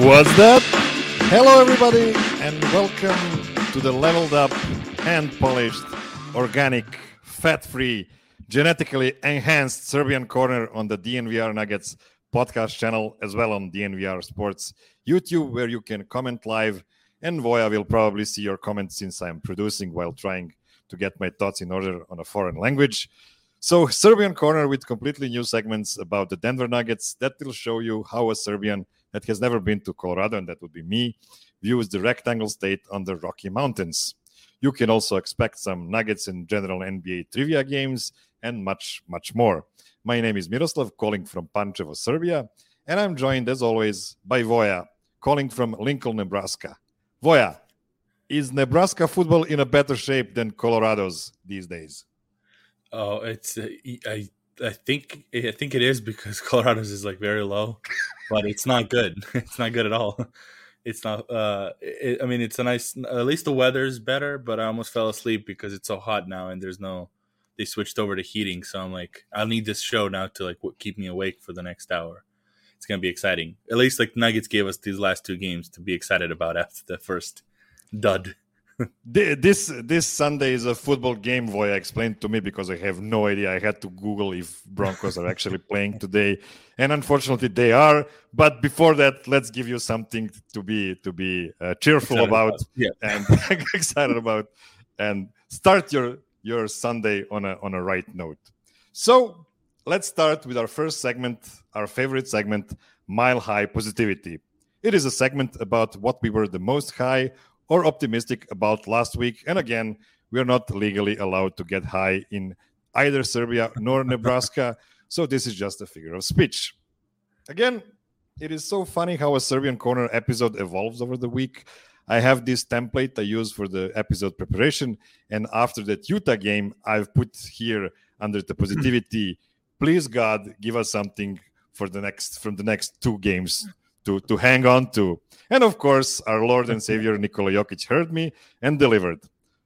What's that? Hello, everybody, and welcome to the leveled up, hand polished, organic, fat free, genetically enhanced Serbian corner on the DNVR Nuggets podcast channel, as well on DNVR Sports YouTube, where you can comment live. And Voja will probably see your comments since I'm producing while trying to get my thoughts in order on a foreign language. So, Serbian Corner with completely new segments about the Denver Nuggets that will show you how a Serbian that has never been to Colorado, and that would be me, views the rectangle state on the Rocky Mountains. You can also expect some Nuggets in general NBA trivia games and much, much more. My name is Miroslav, calling from Pančevo, Serbia, and I'm joined, as always, by Voja, calling from Lincoln, Nebraska. Voja, is Nebraska football in a better shape than Colorado's these days? Oh, it's uh, I I think I think it is because Colorado's is like very low, but it's not good. It's not good at all. It's not. Uh, it, I mean, it's a nice. At least the weather's better, but I almost fell asleep because it's so hot now, and there's no. They switched over to heating, so I'm like, I'll need this show now to like keep me awake for the next hour. It's gonna be exciting. At least like Nuggets gave us these last two games to be excited about after the first dud this this Sunday is a football game. Voja explained to me because I have no idea. I had to Google if Broncos are actually playing today, and unfortunately they are. But before that, let's give you something to be to be uh, cheerful excited about, about. Yeah. and excited about, and start your your Sunday on a on a right note. So let's start with our first segment, our favorite segment, Mile High Positivity. It is a segment about what we were the most high or optimistic about last week. And again, we are not legally allowed to get high in either Serbia nor Nebraska. So this is just a figure of speech. Again, it is so funny how a Serbian Corner episode evolves over the week. I have this template I use for the episode preparation. And after that Utah game, I've put here under the positivity, please God, give us something for the next from the next two games to, to hang on to. And of course, our Lord and Savior Nikola Jokic heard me and delivered.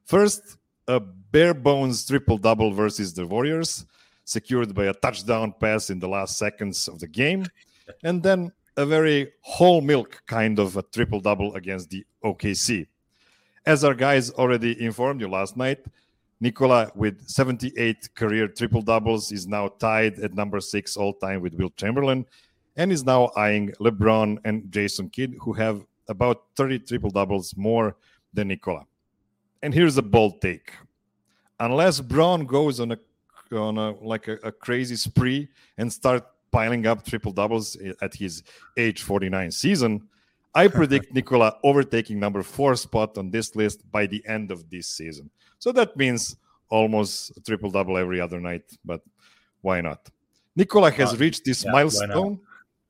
First, a bare bones triple double versus the Warriors, secured by a touchdown pass in the last seconds of the game. And then a very whole milk kind of a triple double against the OKC. As our guys already informed you last night, Nikola, with 78 career triple doubles, is now tied at number six all time with Wilt Chamberlain and is now eyeing LeBron and Jason Kidd, who have about 30 triple doubles more than Nikola. And here's a bold take: unless Bron goes on a on a like a, a crazy spree and start piling up triple doubles at his age 49 season, I predict Nikola overtaking number four spot on this list by the end of this season. So that means almost triple double every other night, but why not? Nikola has uh, reached this yeah, milestone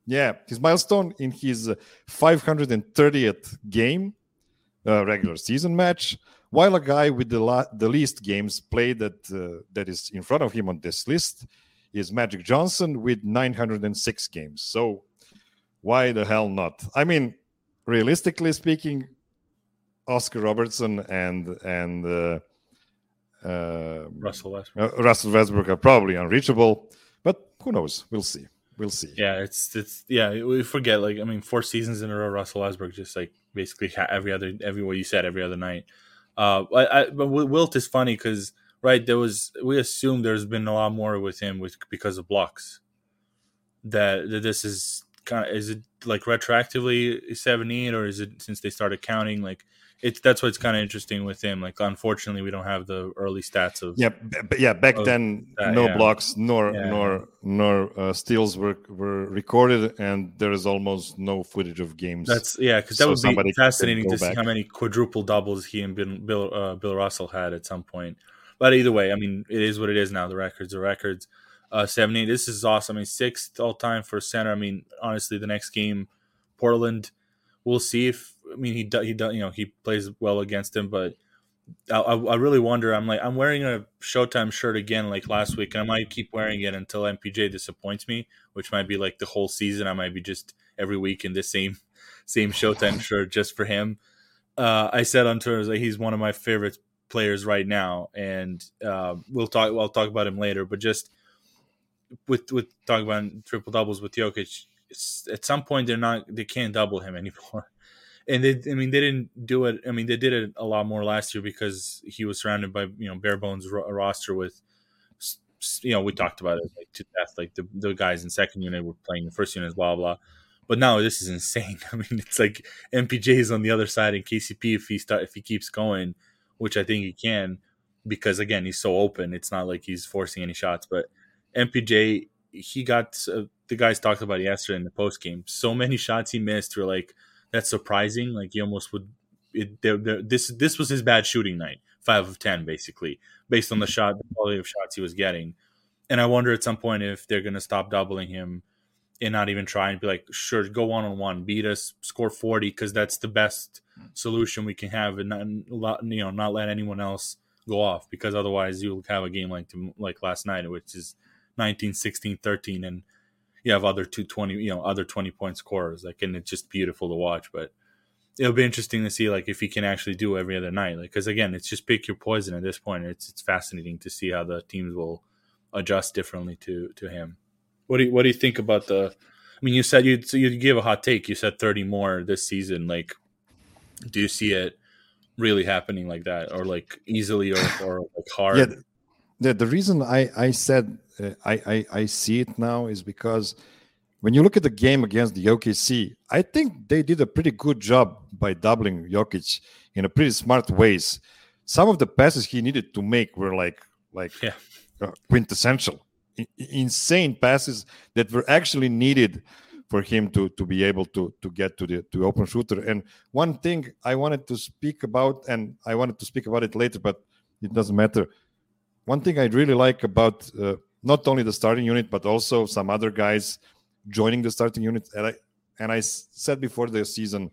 yeah, his milestone in his 530th game, uh, regular season match, while a guy with the, la- the least games played that uh, that is in front of him on this list is Magic Johnson with 906 games. So why the hell not? I mean, realistically speaking, Oscar Robertson and and uh, uh Russell Westbrook. Uh, Russell Westbrook are probably unreachable, but who knows? We'll see we'll see. Yeah, it's it's yeah. We forget like I mean, four seasons in a row. Russell Westbrook just like basically every other every what you said every other night. Uh, I, I but Wilt is funny because right there was we assume there's been a lot more with him with because of blocks. That, that this is kind of is it like retroactively 78 or is it since they started counting like it's that's what's kind of interesting with him. Like, unfortunately, we don't have the early stats of yeah, b- yeah. Back then, no yeah. blocks nor yeah. nor nor uh, steals were were recorded, and there is almost no footage of games. That's yeah, because that so would be fascinating to back. see how many quadruple doubles he and Bill Bill, uh, Bill Russell had at some point. But either way, I mean, it is what it is now. The records are records. Uh, 70. This is awesome. I mean, sixth all time for center. I mean, honestly, the next game, Portland. We'll see if I mean, he does, he does, you know, he plays well against him, but I, I, really wonder. I'm like, I'm wearing a Showtime shirt again, like last week, and I might keep wearing it until MPJ disappoints me, which might be like the whole season. I might be just every week in the same, same Showtime shirt just for him. Uh, I said on Twitter like he's one of my favorite players right now, and uh, we'll talk. I'll talk about him later, but just with with talking about triple doubles with Jokic, at some point they're not they can't double him anymore. And they, I mean, they didn't do it. I mean, they did it a lot more last year because he was surrounded by you know bare bones ro- roster with, you know, we talked about it like to death. Like the, the guys in second unit were playing the first unit, blah blah. But now this is insane. I mean, it's like MPJ is on the other side, and KCP if he start if he keeps going, which I think he can, because again he's so open. It's not like he's forcing any shots. But MPJ, he got uh, the guys talked about yesterday in the post game. So many shots he missed were like that's surprising. Like he almost would. It, they're, they're, this this was his bad shooting night, five of ten basically, based on the shot the quality of shots he was getting. And I wonder at some point if they're going to stop doubling him and not even try and be like, sure, go one on one, beat us, score forty, because that's the best solution we can have, and not you know not let anyone else go off, because otherwise you'll have a game like like last night, which is 19, 16, 13, and you have other two twenty, you know, other twenty point scorers, like, and it's just beautiful to watch. But it'll be interesting to see like if he can actually do every other night, like, because again, it's just pick your poison at this point. It's it's fascinating to see how the teams will adjust differently to to him. What do you, what do you think about the? I mean, you said you so you give a hot take. You said thirty more this season. Like, do you see it really happening like that, or like easily, or, or like hard? Yeah, the, the reason I I said I, I I see it now is because when you look at the game against the OKC, I think they did a pretty good job by doubling Jokic in a pretty smart ways. Some of the passes he needed to make were like like yeah. uh, quintessential insane passes that were actually needed for him to to be able to to get to the to open shooter. And one thing I wanted to speak about, and I wanted to speak about it later, but it doesn't matter. One thing I really like about uh, not only the starting unit but also some other guys joining the starting unit, and I and I said before the season,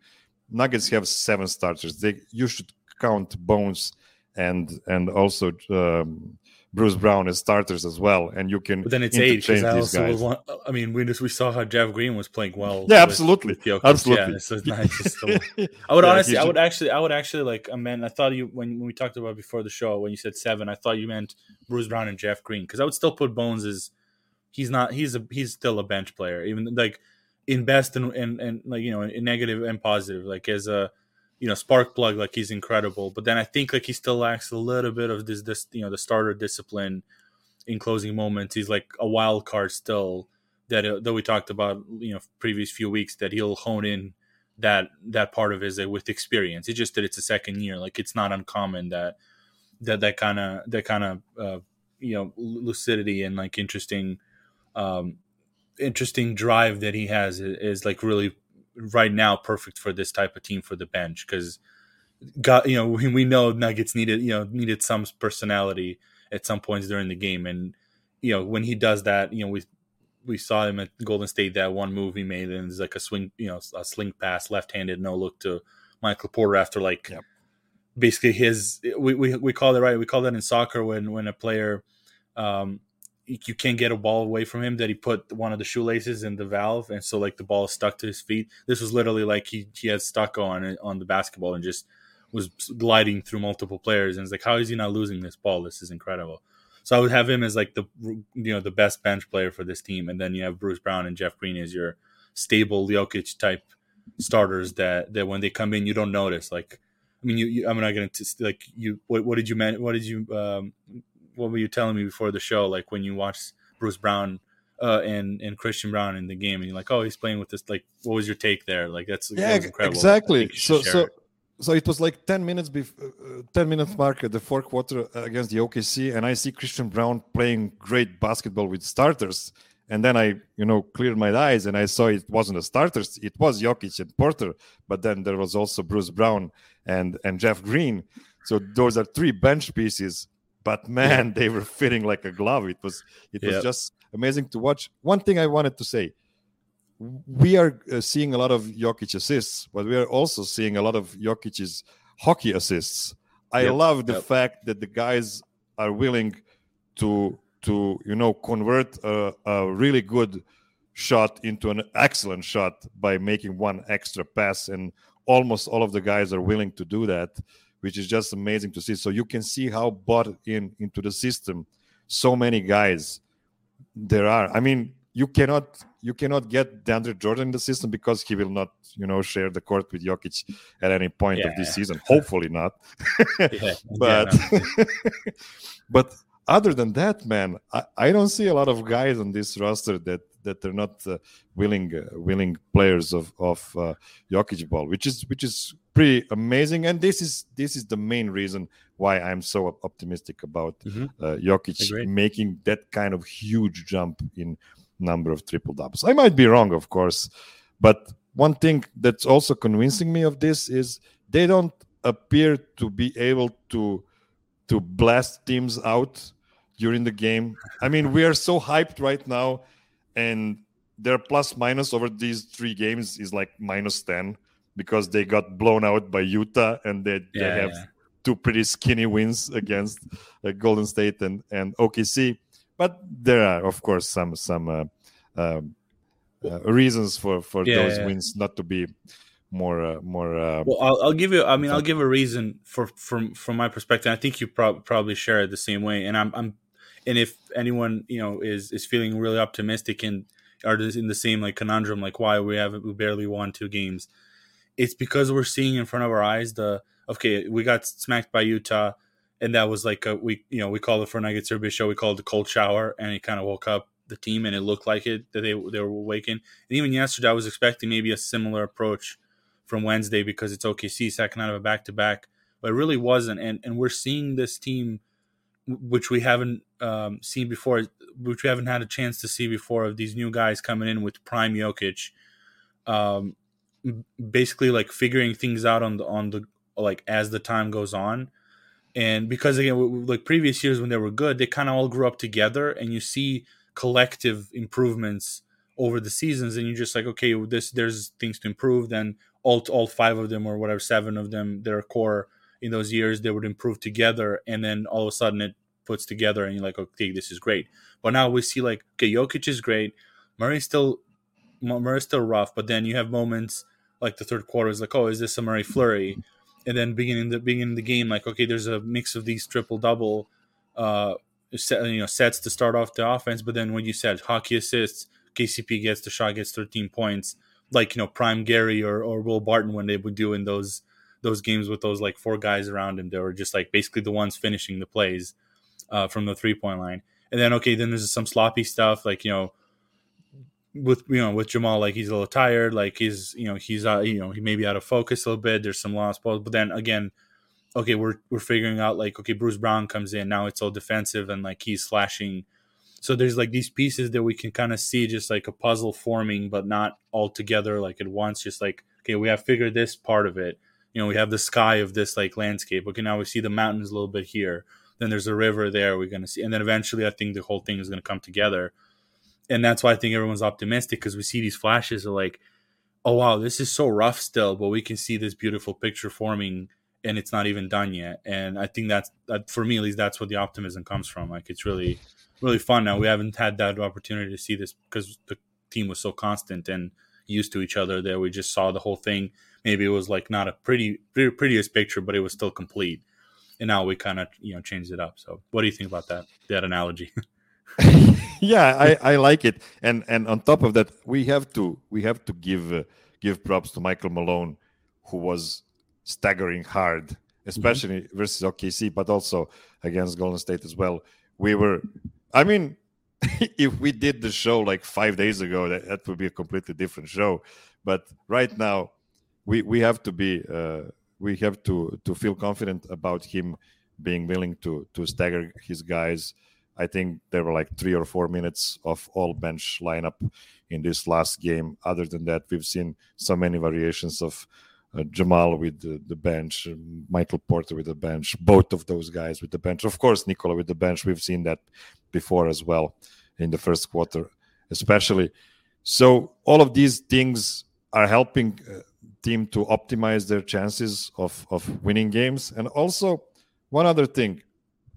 Nuggets have seven starters. They you should count Bones and and also um, Bruce Brown as starters as well, and you can. But then it's age because I also guys. want. I mean, we just we saw how Jeff Green was playing well. Yeah, absolutely, absolutely. Yeah, so it's nice. Still, I would yeah, honestly, I would actually, I would actually like. I mean, I thought you when, when we talked about before the show when you said seven, I thought you meant Bruce Brown and Jeff Green because I would still put Bones as he's not. He's a he's still a bench player, even like in best and and, and like you know in negative and positive, like as a you know spark plug like he's incredible. But then i think like he still lacks a little bit of this this you know the starter discipline in closing moments. He's like a wild card still that uh, that we talked about you know previous few weeks that he'll hone in that that part of his uh, with experience. It's just that it's a second year. Like it's not uncommon that that that kind of that kind of uh, you know lucidity and like interesting um interesting drive that he has is, is like really right now perfect for this type of team for the bench because got you know we, we know Nuggets needed you know needed some personality at some points during the game and you know when he does that you know we we saw him at Golden State that one move he made and it's like a swing you know a sling pass left handed no look to Michael Porter after like yep. basically his we, we we call it right we call that in soccer when when a player um you can't get a ball away from him that he put one of the shoelaces in the valve and so like the ball stuck to his feet this was literally like he he had stuck on on the basketball and just was gliding through multiple players and it's like how is he not losing this ball this is incredible so i would have him as like the you know the best bench player for this team and then you have bruce brown and jeff green as your stable Jokic type starters that that when they come in you don't notice like I mean, you, you I'm not going to like you. What, what did you man? What did you um, what were you telling me before the show? Like when you watched Bruce Brown uh, and and Christian Braun in the game, and you're like, oh, he's playing with this. Like, what was your take there? Like, that's yeah, that incredible. Exactly. So so. It. So it was like 10 minutes before, uh, 10 minutes mark at the fourth quarter against the OKC, and I see Christian Braun playing great basketball with starters. And then I, you know, cleared my eyes and I saw it wasn't the starters; it was Jokic and Porter. But then there was also Bruce Brown and and Jeff Green. So those are three bench pieces but man, yeah. they were fitting like a glove. It was it was just amazing to watch. One thing I wanted to say: we are uh, seeing a lot of Jokic assists, but we are also seeing a lot of Jokic's hockey assists. I yep. love the yep. fact that the guys are willing to to you know convert a, a really good shot into an excellent shot by making one extra pass and almost all of the guys are willing to do that which is just amazing to see. So you can see how bought in into the system so many guys there are. I mean, you cannot you cannot get DeAndre Jordan in the system because he will not, you know, share the court with Jokic at any point yeah. of this season. Hopefully not. yeah. but yeah, but other than that, man, I, I don't see a lot of guys on this roster that that they're not uh, willing uh, willing players of of uh, Jokic ball, which is which is pretty amazing. And this is this is the main reason why I'm so optimistic about mm-hmm. uh, Jokic making that kind of huge jump in number of triple doubles. I might be wrong, of course, but one thing that's also convincing me of this is they don't appear to be able to to blast teams out during the game. I mean, we are so hyped right now, and their plus minus over these three games is like minus 10 because they got blown out by Utah and they, yeah, they have yeah. two pretty skinny wins against uh, Golden State and, and OKC. But there are, of course, some some uh, um, uh, reasons for for yeah, those wins not to be more uh, more. Uh, well, I'll, I'll, give you. I mean, I'll give a reason for from from my perspective. I think you pro- probably share it the same way, and I'm I'm and if anyone you know is is feeling really optimistic and are in the same like conundrum, like why we haven't we barely won two games, it's because we're seeing in front of our eyes the okay we got smacked by Utah. And that was like a we you know we called it for Nuggets Serbia show we called it the cold shower and it kind of woke up the team and it looked like it that they they were awakened. And even yesterday, I was expecting maybe a similar approach from Wednesday because it's OKC second out of a back to back, but it really wasn't. And and we're seeing this team, which we haven't um, seen before, which we haven't had a chance to see before, of these new guys coming in with prime Jokic, um, basically like figuring things out on the on the like as the time goes on. And because again, like previous years when they were good, they kind of all grew up together, and you see collective improvements over the seasons and you're just like okay this there's things to improve then all all five of them or whatever seven of them their core in those years they would improve together and then all of a sudden it puts together and you're like okay this is great. But now we see like okay Jokic is great. Murray's still Murray's still rough but then you have moments like the third quarter is like oh is this a Murray flurry? And then beginning the beginning the game like okay there's a mix of these triple double uh you know sets to start off the offense, but then when you said hockey assists, KCP gets the shot, gets 13 points, like you know prime Gary or, or Will Barton when they would do in those those games with those like four guys around him. They were just like basically the ones finishing the plays uh, from the three point line. And then okay, then there's some sloppy stuff like you know with you know with Jamal like he's a little tired, like he's you know he's uh, you know he may be out of focus a little bit. There's some lost balls, but then again okay, we're we're figuring out like okay, Bruce Brown comes in now. It's all defensive and like he's slashing. So there's like these pieces that we can kind of see just like a puzzle forming, but not all together like at once. Just like okay, we have figured this part of it. You know, we have the sky of this like landscape. Okay, now we see the mountains a little bit here. Then there's a river there. We're gonna see, and then eventually, I think the whole thing is gonna come together. And that's why I think everyone's optimistic because we see these flashes of like, oh wow, this is so rough still, but we can see this beautiful picture forming and it's not even done yet. And I think that's that for me at least that's where the optimism comes from. Like it's really really fun now. We haven't had that opportunity to see this because the team was so constant and used to each other that We just saw the whole thing. Maybe it was like not a pretty, pretty prettiest picture, but it was still complete. And now we kind of you know changed it up. So what do you think about that that analogy? yeah, I, I like it. And and on top of that, we have to we have to give uh, give props to Michael Malone, who was staggering hard, mm-hmm. especially mm-hmm. versus OKC, but also against Golden State as well. We were, I mean, if we did the show like five days ago, that, that would be a completely different show. But right now, we we have to be uh, we have to to feel confident about him being willing to to stagger his guys. I think there were like three or four minutes of all bench lineup in this last game. Other than that, we've seen so many variations of uh, Jamal with the, the bench, Michael Porter with the bench, both of those guys with the bench. Of course, Nikola with the bench. We've seen that before as well in the first quarter, especially. So all of these things are helping uh, team to optimize their chances of of winning games. And also, one other thing,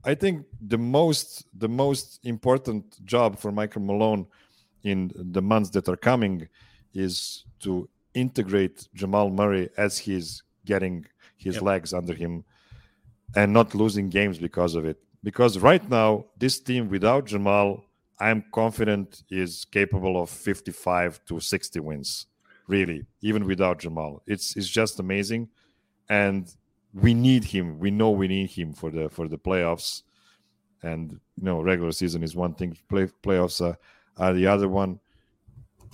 I think the most the most important job for Michael Malone in the months that are coming is to integrate Jamal Murray as he's getting his yep. legs under him and not losing games because of it. Because right now, this team without Jamal I'm confident is capable of 55 to 60 wins. Really, even without Jamal, it's it's just amazing, and we need him. We know we need him for the for the playoffs, and you know regular season is one thing. Play playoffs are, are the other one.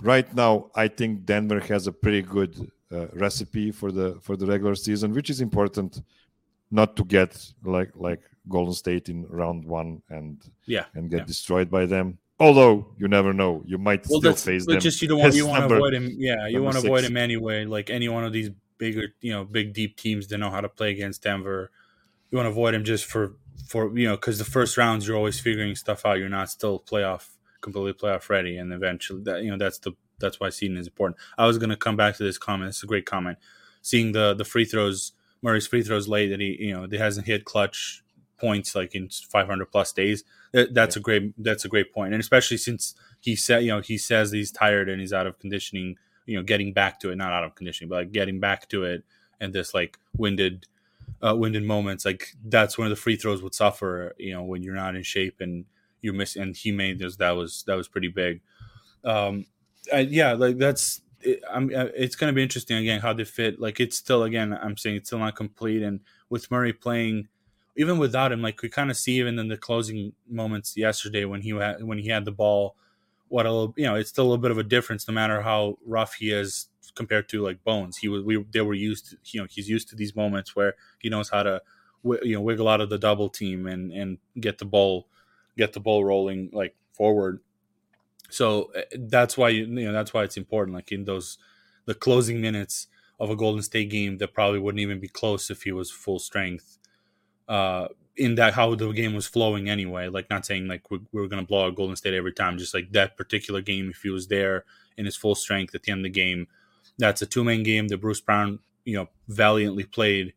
Right now, I think Denver has a pretty good uh, recipe for the for the regular season, which is important not to get like like Golden State in round one and yeah and get yeah. destroyed by them. Although you never know, you might well, still face them. Just you don't want you want to avoid him. Yeah, you want to avoid him anyway. Like any one of these bigger, you know, big deep teams that know how to play against Denver. You want to avoid him just for for you know because the first rounds you're always figuring stuff out. You're not still playoff completely playoff ready, and eventually that you know that's the that's why seeding is important. I was going to come back to this comment. It's a great comment. Seeing the the free throws, Murray's free throws late that he you know he hasn't hit clutch points like in 500 plus days. That, that's yeah. a great that's a great point, and especially since he said you know he says he's tired and he's out of conditioning. You know, getting back to it, not out of conditioning, but like getting back to it, and this like winded, uh, winded moments, like that's when the free throws would suffer. You know, when you're not in shape and you miss, and he made this. That was that was pretty big. Um, I, yeah, like that's it, I'm, uh, it's going to be interesting again how they fit. Like it's still again, I'm saying it's still not complete, and with Murray playing even without him, like we kind of see even in the closing moments yesterday when he had when he had the ball, what a little, you know, it's still a little bit of a difference no matter how rough he is compared to like Bones. He was we they were used to you know he's used to these moments where he knows how to you know wiggle out of the double team and and get the ball get the ball rolling like forward. So eh, that's why you, you know that's why it's important. Like in those the closing minutes of a Golden State game that probably wouldn't even be close if he was full strength uh, in that how the game was flowing anyway. Like not saying like we're, we're going to blow out Golden State every time, just like that particular game. If he was there in his full strength at the end of the game, that's a two man game that Bruce Brown you know valiantly played.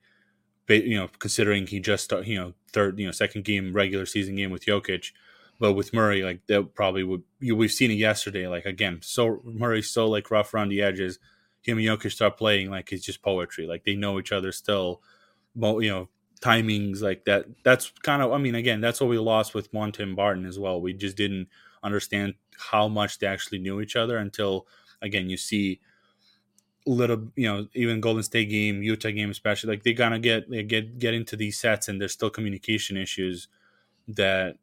You know, considering he just you know third you know second game regular season game with Jokic. But with Murray, like that probably would you we've seen it yesterday. Like again, so Murray's so like rough around the edges. Him and Jokic start playing like it's just poetry. Like they know each other still. But You know, timings like that. That's kind of, I mean, again, that's what we lost with Monte and Barton as well. We just didn't understand how much they actually knew each other until, again, you see little, you know, even Golden State game, Utah game, especially, like they gotta get they get get into these sets, and there's still communication issues that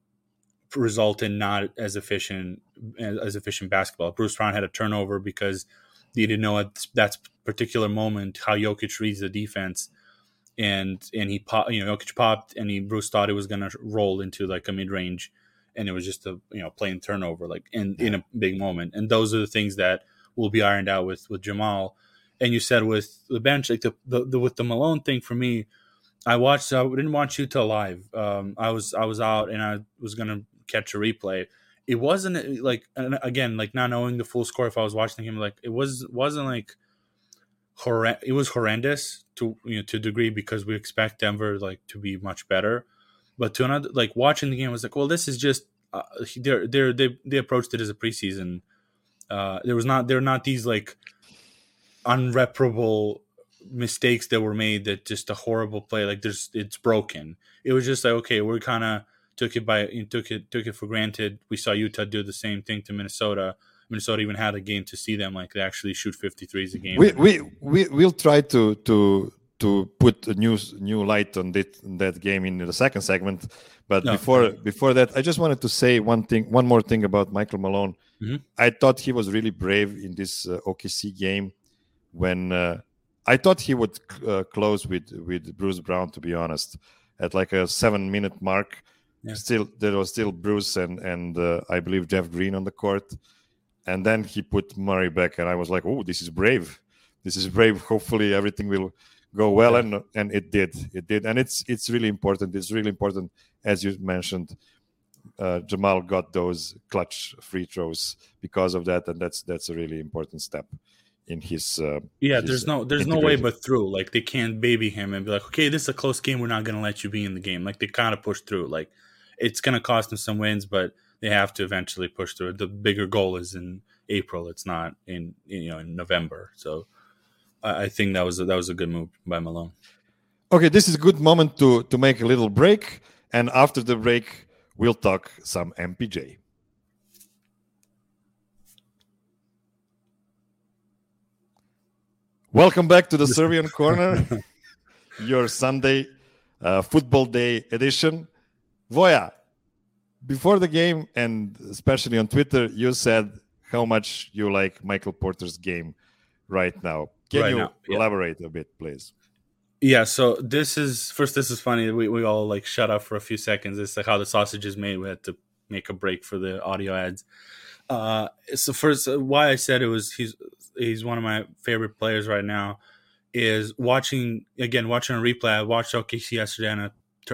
result in not as efficient as efficient basketball. Bruce Brown had a turnover because he didn't know at that particular moment how Jokic reads the defense and and he pop, you know, Jokic popped, and he Bruce thought it was gonna roll into like a mid range, and it was just a you know plain turnover, like in in a big moment. And those are the things that will be ironed out with with Jamal. And you said with the bench, like the, the, the with the Malone thing for me, I watched. I didn't watch Utah live. Um, I was I was out, and I was gonna catch a replay. It wasn't like again like not knowing the full score. If I was watching him, like it was wasn't like horrend- it was horrendous to you know to a degree because we expect Denver like to be much better. But to another like watching the game was like, well, this is just uh, they're, they're, they they approached it as a preseason. Uh, there was not there are not these like unreparable mistakes that were made that just a horrible play like there's it's broken. It was just like okay, we're kind of took it by took it took it for granted. We saw Utah do the same thing to Minnesota Minnesota even had a game to see them like they actually shoot 53s a game. We we we will try to to to put a new new light on that that game in the second segment. But no. before before that, I just wanted to say one thing, one more thing about Michael Malone. Mm-hmm. I thought he was really brave in this uh, OKC game when uh, I thought he would uh, close with with Bruce Brown. To be honest, at like a seven minute mark, yeah. still there was still Bruce and and uh, I believe Jeff Green on the court and then he put Murray back, and I was like, "Oh, this is brave. This is brave. Hopefully, everything will go well." And and it did. It did, and it's it's really important. It's really important, as you mentioned. Uh, Jamal got those clutch free throws because of that, and that's that's a really important step in his. Uh, yeah, his there's no there's no way but through. Like they can't baby him and be like, okay, this is a close game. We're not going to let you be in the game. Like they kind of push through. Like it's going to cost him some wins, but they have to eventually push through. The bigger goal is in April. It's not in you know in November. So I, I think that was a, that was a good move by Malone. Okay, this is a good moment to to make a little break, and after the break, we'll talk some MPJ. Welcome back to the Serbian Corner, your Sunday uh, football day edition. Voja, before the game and especially on Twitter, you said how much you like Michael Porter's game right now. Can right you now, yeah. elaborate a bit, please? Yeah, so this is first. This is funny. We, we all like shut up for a few seconds. It's like how the sausage is made. We had to make a break for the audio ads. Uh, so first, uh, why I said it was he's he's one of my favorite players right now is watching again watching a replay. I watched OKC yesterday and I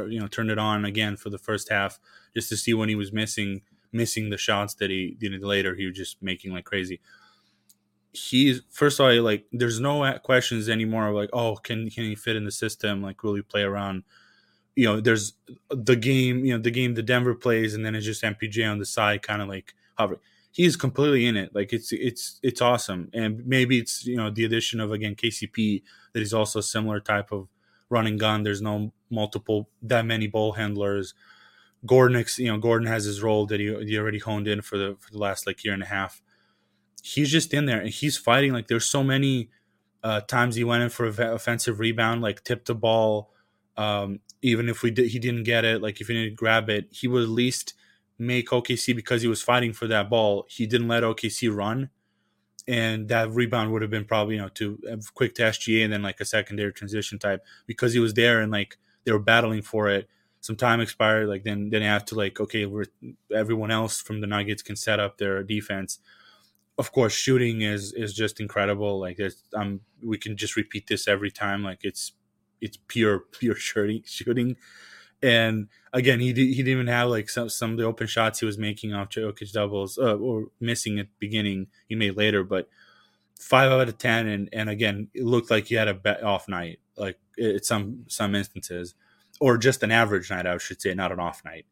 you know turned it on again for the first half just to see when he was missing missing the shots that he did later. He was just making like crazy. He's first of all like there's no questions anymore. Like oh can can he fit in the system? Like will he play around? You know there's the game you know the game the Denver plays and then it's just MPJ on the side kind of like hovering he's completely in it. Like it's it's it's awesome, and maybe it's you know the addition of again KCP that is also a similar type of running gun. There's no multiple that many ball handlers. Gordon, you know, Gordon has his role that he, he already honed in for the for the last like year and a half. He's just in there and he's fighting. Like there's so many uh, times he went in for offensive rebound, like tipped the ball. Um, even if we did, he didn't get it. Like if he didn't grab it, he would at least make OKC because he was fighting for that ball. He didn't let OKC run, and that rebound would have been probably you know to quick to SGA and then like a secondary transition type because he was there and like they were battling for it. Some time expired, like then then they have to like okay, we're everyone else from the Nuggets can set up their defense. Of course, shooting is is just incredible. Like there's um we can just repeat this every time. Like it's it's pure pure shooting shooting and again, he he didn't even have like some some of the open shots he was making off Jokic doubles uh, or missing at the beginning. He made later, but five out of ten, and and again, it looked like he had a bet off night, like at some some instances, or just an average night, I should say, not an off night.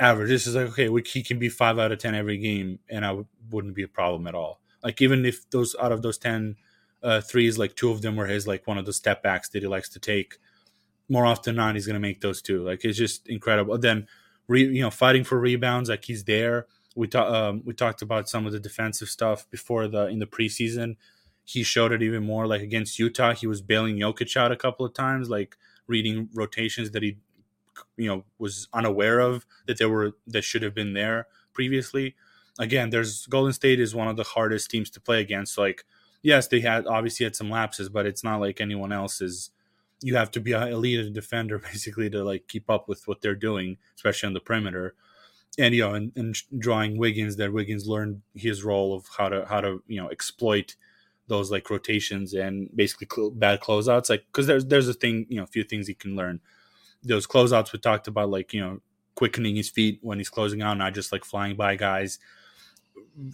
Average. This is like okay, we, he can be five out of ten every game, and I w- wouldn't be a problem at all. Like even if those out of those 10 uh, threes, like two of them were his, like one of the step backs that he likes to take more often than not he's going to make those two. Like it's just incredible. Then, re, you know, fighting for rebounds, like he's there. We talked um, we talked about some of the defensive stuff before the in the preseason. He showed it even more. Like against Utah, he was bailing Jokic out a couple of times, like reading rotations that he, you know, was unaware of that there were that should have been there previously. Again, there's Golden State is one of the hardest teams to play against. Like, yes, they had obviously had some lapses, but it's not like anyone else is you have to be a elite defender basically to like keep up with what they're doing, especially on the perimeter. And you know, and, and drawing Wiggins, that Wiggins learned his role of how to how to you know exploit those like rotations and basically cl- bad closeouts. Like because there's there's a thing you know a few things he can learn. Those closeouts we talked about, like you know quickening his feet when he's closing out, not just like flying by guys.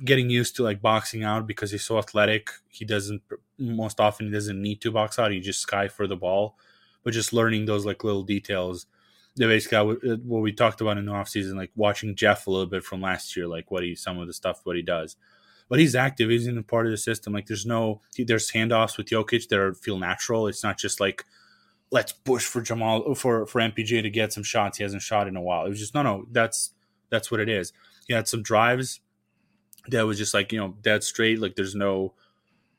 Getting used to like boxing out because he's so athletic. He doesn't most often he doesn't need to box out. He just sky for the ball, but just learning those like little details. That basically uh, what we talked about in the offseason, like watching Jeff a little bit from last year, like what he some of the stuff what he does. But he's active. He's in part of the system. Like there's no there's handoffs with Jokic that feel natural. It's not just like let's push for Jamal for for MPJ to get some shots. He hasn't shot in a while. It was just no no. That's that's what it is. He had some drives that was just like you know dead straight. Like there's no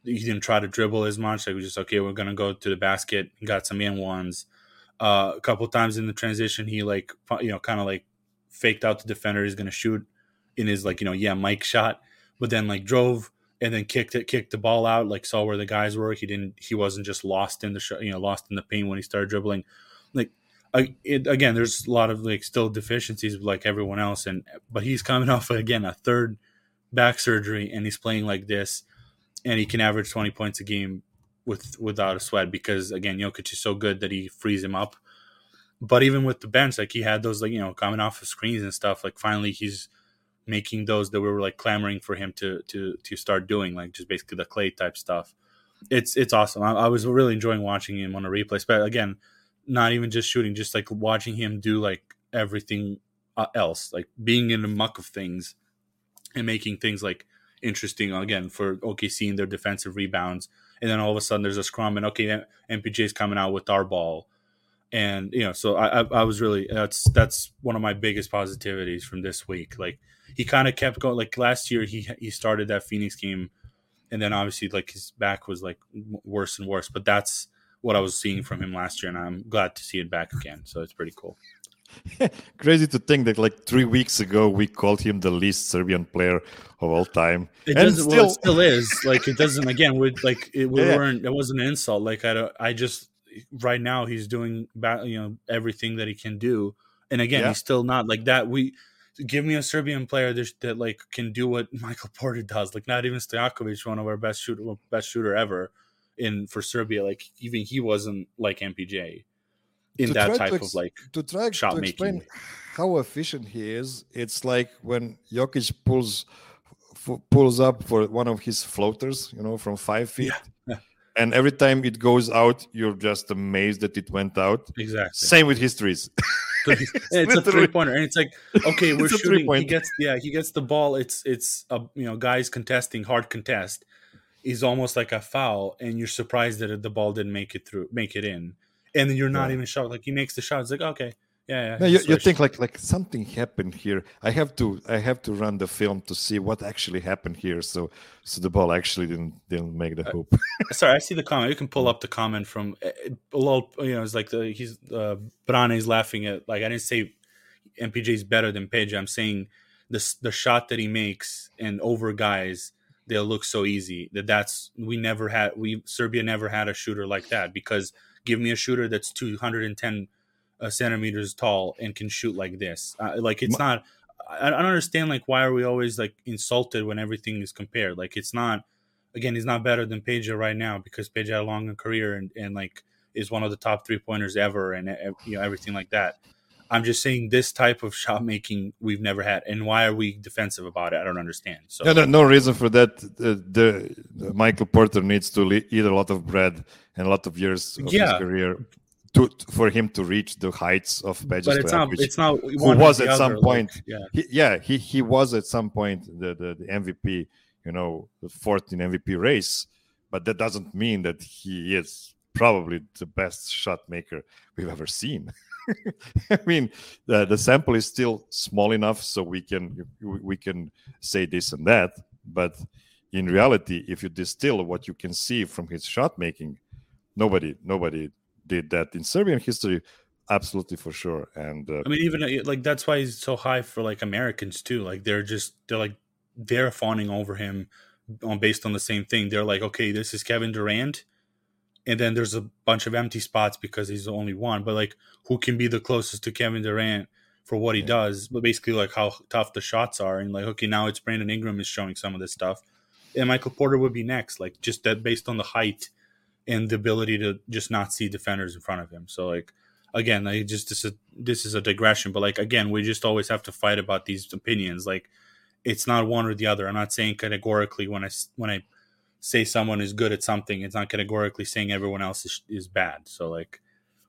he didn't try to dribble as much. Like just okay, we're gonna go to the basket. Got some in ones. Uh, a couple times in the transition, he like you know kind of like faked out the defender. He's gonna shoot in his like you know yeah Mike shot, but then like drove and then kicked it, kicked the ball out. Like saw where the guys were. He didn't. He wasn't just lost in the sh- you know lost in the paint when he started dribbling. Like I, it, again, there's a lot of like still deficiencies like everyone else, and but he's coming off again a third back surgery and he's playing like this and he can average 20 points a game with without a sweat because again Jokic is so good that he frees him up. But even with the bench, like he had those like you know coming off of screens and stuff. Like finally he's making those that we were like clamoring for him to to to start doing, like just basically the Klay type stuff. It's it's awesome. I, I was really enjoying watching him on a replay. But again, not even just shooting, just like watching him do like everything uh, else, like being in the muck of things and making things like interesting again for OKC and their defensive rebounds. And then all of a sudden there's a scrum and okay, MPJ's coming out with our ball. And you know, so I, I, I was really that's that's one of my biggest positivities from this week. Like he kind of kept going. Like last year, he he started that Phoenix game, and then obviously like his back was like worse and worse. But that's what I was seeing from him last year, and I'm glad to see it back again. So it's pretty cool. Crazy to think that like three weeks ago we called him the least Serbian player of all time. It and doesn't. Still... Well, it still is. Like it doesn't. Again, would like it. We yeah. weren't. It wasn't an insult. Like I. I just right now he's doing. You know everything that he can do, and again yeah. he's still not like that. We give me a Serbian player that, that like can do what Michael Porter does. Like not even Stojakovic, one of our best shooter, best shooter ever in for Serbia. Like even he wasn't like MPJ in to that type ex- of like to try shot to explain making. how efficient he is. It's like when Jokic pulls f- pulls up for one of his floaters, you know, from five feet. Yeah. And every time it goes out, you're just amazed that it went out. Exactly. Same with histories. it's a three pointer, and it's like okay, we're shooting. He gets yeah, he gets the ball. It's it's a you know guys contesting hard contest. Is almost like a foul, and you're surprised that the ball didn't make it through, make it in and then you're not yeah. even shocked. Like he makes the shot. It's like okay, yeah, yeah. No, you, you, think like like something happened here. I have to I have to run the film to see what actually happened here. So so the ball actually didn't didn't make the uh, hoop. sorry, I see the comment. You can pull up the comment from a eh, little. You know, it's like the he's uh, Brane's laughing at like I didn't say MPJ is better than Peja. I'm saying the the shot that he makes and over guys they'll look so easy that that's we never had we Serbia never had a shooter like that because give me a shooter that's 210 uh, centimeters tall and can shoot like this. Uh, like it's not. I, I don't understand. Like why are we always like insulted when everything is compared? Like it's not. Again, he's not better than Peja right now because Peja had a longer career and, and like is one of the top three pointers ever and you know everything like that. I'm just saying this type of shot making we've never had, and why are we defensive about it? I don't understand. So no, no, no reason for that. Uh, the, the, Michael Porter needs to eat a lot of bread and a lot of years of yeah. his career to for him to reach the heights of Peja But it's not. It's not. Who was at some point? Like, yeah, he, yeah. He he was at some point the, the the MVP. You know, the fourth in MVP race, but that doesn't mean that he is probably the best shot maker we've ever seen. I mean, the, the sample is still small enough so we can we can say this and that, but in reality, if you distill what you can see from his shot making, nobody nobody did that in Serbian history, absolutely for sure. And uh, I mean, even uh, like that's why he's so high for like Americans too. Like they're just they're like they're fawning over him on based on the same thing. They're like, okay, this is Kevin Durant and then there's a bunch of empty spots because he's the only one. But like, who can be the closest to Kevin Durant for what he does? But basically, like how tough the shots are, and like, okay, now it's Brandon Ingram is showing some of this stuff, and Michael Porter would be next. Like just that based on the height and the ability to just not see defenders in front of him. So like, again, I just this is this is a digression, but like again, we just always have to fight about these opinions. Like, it's not one or the other. I'm not saying categorically when I when I say someone is good at something, it's not categorically saying everyone else is, is bad. So like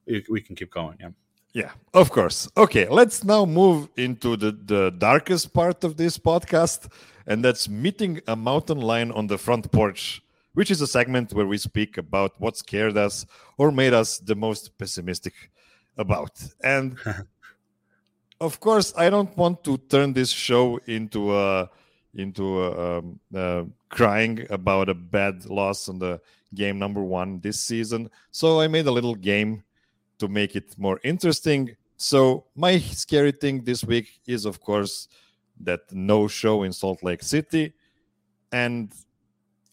we, we can keep going. Yeah. Yeah, of course. Okay, let's now move into the, the darkest part of this podcast, and that's meeting a mountain lion on the front porch, which is a segment where we speak about what scared us or made us the most pessimistic about. And of course, I don't want to turn this show into a into uh, um, uh, crying about a bad loss on the game number one this season. So I made a little game to make it more interesting. So my scary thing this week is, of course, that no show in Salt Lake City, and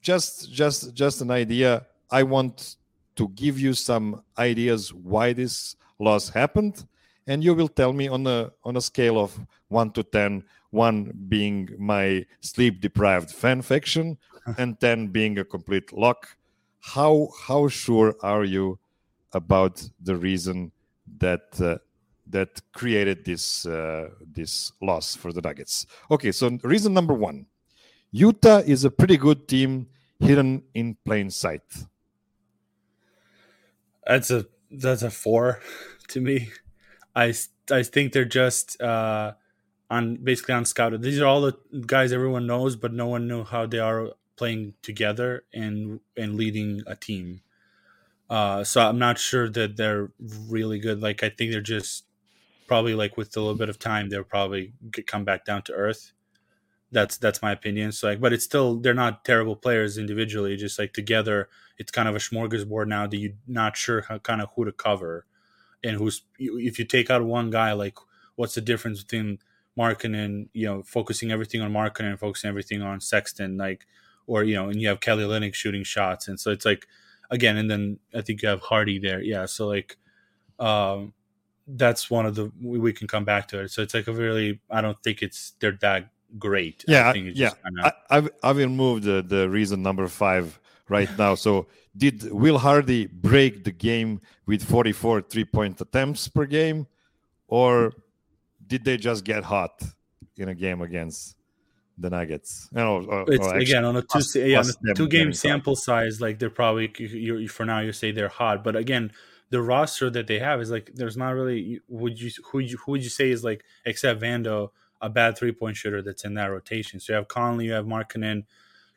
just just just an idea. I want to give you some ideas why this loss happened, and you will tell me on a on a scale of one to ten one being my sleep deprived fan fiction and 10 being a complete lock. How how sure are you about the reason that uh, that created this uh, this loss for the nuggets? Okay so reason number 1 utah is a pretty good team hidden in plain sight that's a that's a 4 to me i i think they're just uh on basically unscouted. These are all the guys everyone knows, but no one knew how they are playing together and and leading a team. Uh, so I'm not sure that they're really good. Like I think they're just probably like with a little bit of time, they'll probably get, come back down to earth. That's that's my opinion. So like, but it's still they're not terrible players individually. Just like together, it's kind of a smorgasbord now that you're not sure how, kind of who to cover, and who's if you take out one guy, like what's the difference between Markkanen, you know, focusing everything on Markkanen and focusing everything on Sexton, like, or you know, and you have Kelly Olynyk shooting shots, and so it's like again, and then I think you have Hardy there, yeah. So like, um, that's one of the we can come back to it. So it's like a really I don't think it's they're that great. Yeah, yeah. Kinda... I, have I've removed the, the reason number five right now. So did Will Hardy break the game with 44 three point attempts per game, or did they just get hot in a game against the Nuggets? No, or, it's or again on a two plus, yeah, on a two game sample hot. size. Like they're probably you for now you say they're hot, but again the roster that they have is like there's not really would you who you who would you say is like except Vando a bad three point shooter that's in that rotation. So you have Conley, you have Markkanen,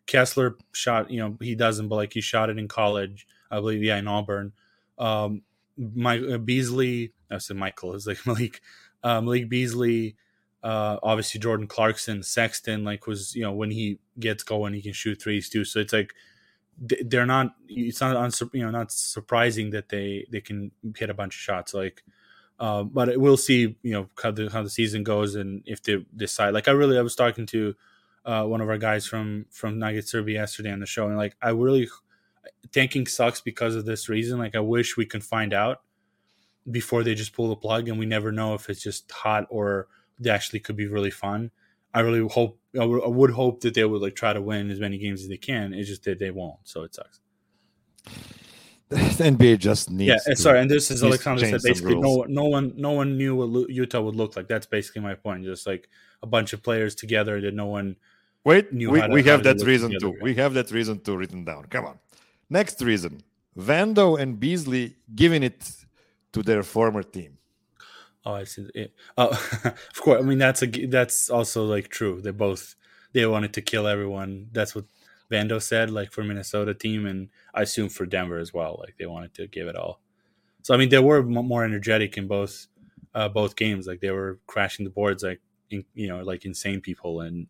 Kessler shot. You know he doesn't, but like he shot it in college, I believe. Yeah, in Auburn. Um, Mike uh, Beasley, I said Michael is like Malik, uh, Malik Beasley. Uh, obviously Jordan Clarkson, Sexton, like was you know when he gets going, he can shoot threes too. So it's like they're not it's not you know not surprising that they they can hit a bunch of shots like uh, but we'll see you know how the how the season goes and if they decide like i really i was talking to uh, one of our guys from from nugget serbia yesterday on the show and like i really tanking sucks because of this reason like i wish we can find out before they just pull the plug and we never know if it's just hot or they actually could be really fun I really hope I would hope that they would like try to win as many games as they can. It's just that they won't, so it sucks. The NBA just needs. Yeah, to, sorry, and this is Alexander said basically no no one no one knew what Utah would look like. That's basically my point. Just like a bunch of players together that no one. Wait, knew we, to, we have that reason too. Right? We have that reason too written down. Come on. Next reason: Vando and Beasley giving it to their former team. Oh, I see. Yeah. Oh, of course. I mean, that's a that's also like true. They both they wanted to kill everyone. That's what Vando said, like for Minnesota team, and I assume for Denver as well. Like they wanted to give it all. So I mean, they were more energetic in both uh, both games. Like they were crashing the boards, like in, you know, like insane people and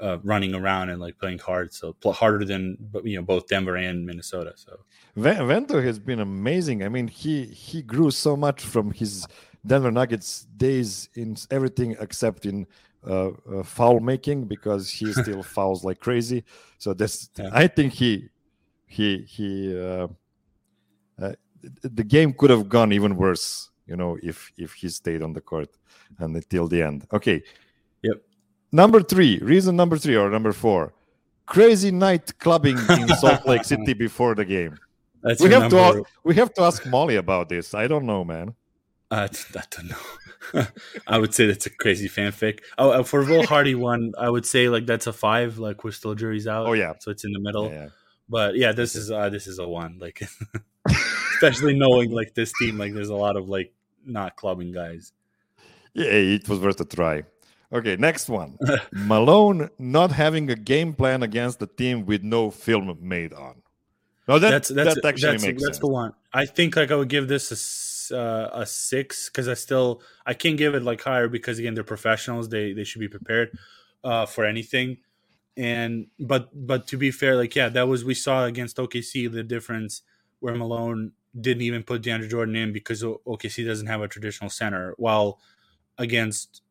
uh, running around and like playing hard. So harder than you know both Denver and Minnesota. So Vando has been amazing. I mean, he he grew so much from his Denver Nuggets days in everything except in uh, uh, foul making because he still fouls like crazy. So this, yeah. I think he, he, he, uh, uh, the game could have gone even worse, you know, if if he stayed on the court and until the end. Okay. Yep. Number three, reason number three or number four, crazy night clubbing in Salt Lake City before the game. That's we have number... to we have to ask Molly about this. I don't know, man. Uh, I don't know. I would say that's a crazy fanfic. Oh, uh, for Will Hardy one, I would say like that's a five. Like we're still jury's out. Oh yeah, so it's in the middle. Yeah, yeah. But yeah, this is uh, this is a one. Like, especially knowing like this team, like there's a lot of like not clubbing guys. Yeah, it was worth a try. Okay, next one. Malone not having a game plan against the team with no film made on. No, that, that's, that's that actually that's, makes that's sense. the one. I think like I would give this a uh, a six because I still I can't give it like higher because again they're professionals. They they should be prepared uh, for anything. And but but to be fair, like yeah, that was we saw against OKC the difference where Malone didn't even put DeAndre Jordan in because OKC doesn't have a traditional center. While against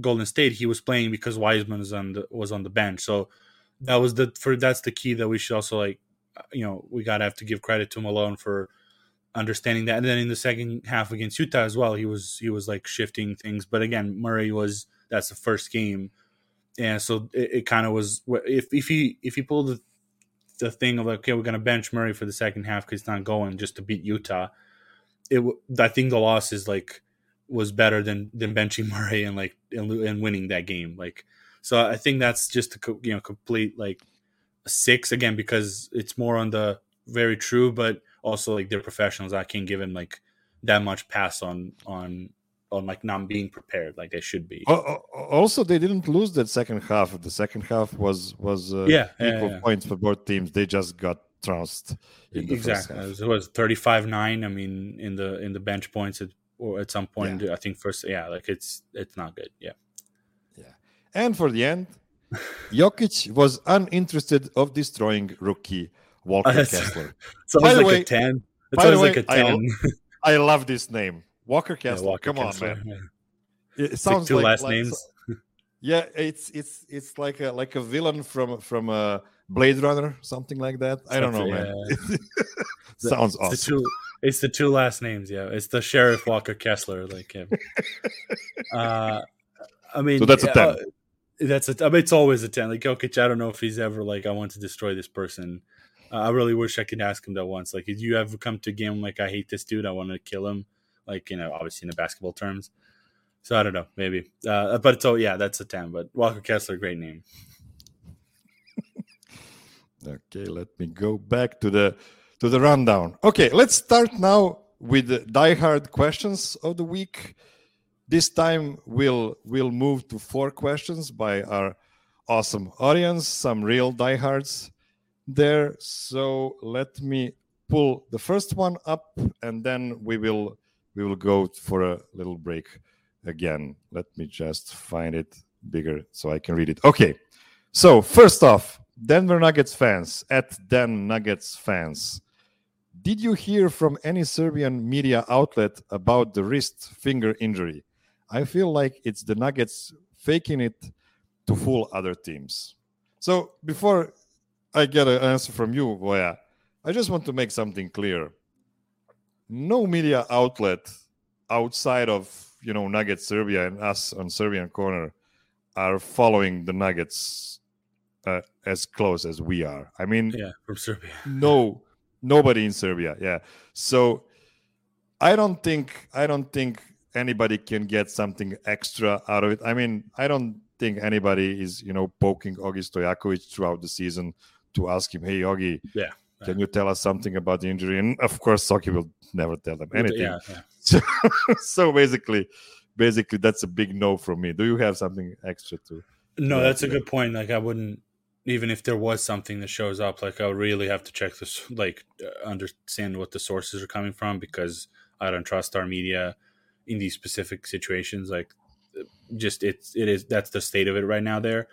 Golden State, he was playing because Wiseman was on the was on the bench. So that was the for that's the key that we should also like you know we gotta have to give credit to Malone for understanding that. And then in the second half against Utah as well, he was he was like shifting things. But again, Murray was that's the first game, and so it, it kind of was if if he if he pulled the, the thing of like okay, we're gonna bench Murray for the second half because he's not going just to beat Utah. It I think the loss is like was better than than benching Murray and like and, and winning that game. Like so, I think that's just a you know complete like six again because it's more on the very true, but also like they're professionals. I can't give them like that much pass on on on like not being prepared like they should be. Also, they didn't lose that second half. The second half was was uh, yeah, equal yeah, yeah. points for both teams. They just got trounced. exactly, it was, thirty five nine. I mean, in the in the bench points, at, or at some point. I think first, yeah, like it's it's not good. Yeah, yeah. And for the end, Jokic was uninterested of destroying rookie Walker uh, Kessler. It's always like way, a 10. It's always way, like a 10. I, I, love this name. Walker Kessler. Yeah, Walker Come Kessler, on, man. Yeah. It, sounds two like, last like, names. Yeah, it's it's it's like a like a villain from from a Blade Runner, something like that. I don't know, man. Sounds it's awesome. The two, it's the two last names. Yeah, it's the Sheriff Walker Kessler, like him. uh, I mean, so that's a ten. Uh, that's a. I mean, it's always a ten. Like Jokic, I don't know if he's ever like, I want to destroy this person. Uh, I really wish I could ask him that once. Like, did you ever come to a game like, I hate this dude, I want to kill him? Like, you know, obviously in the basketball terms. So I don't know, maybe. Uh, but so yeah, that's a ten. But Walker Kessler, great name. okay, let me go back to the to the rundown. Okay, let's start now with the diehard questions of the week. This time we'll we'll move to four questions by our awesome audience, some real diehards there. So let me pull the first one up and then we will we will go for a little break again. Let me just find it bigger so I can read it. Okay. So, first off, Denver Nuggets fans at Den Nuggets fans. Did you hear from any Serbian media outlet about the wrist finger injury? I feel like it's the Nuggets faking it to fool other teams. So, before I get an answer from you, Voja, I just want to make something clear. No media outlet outside of you know Nuggets Serbia and us on Serbian corner are following the Nuggets uh, as close as we are. I mean, yeah, from Serbia. no, nobody in Serbia. Yeah, so I don't think I don't think anybody can get something extra out of it. I mean, I don't think anybody is you know poking Ogi Stojakovic throughout the season to ask him, "Hey, Ogi, yeah." Can you tell us something about the injury? And of course, Soki will never tell them anything. Yeah, yeah. So, so basically, basically, that's a big no from me. Do you have something extra to? No, that's a good point. Like, I wouldn't even if there was something that shows up. Like, I would really have to check this, like, uh, understand what the sources are coming from because I don't trust our media in these specific situations. Like, just it's it is that's the state of it right now there.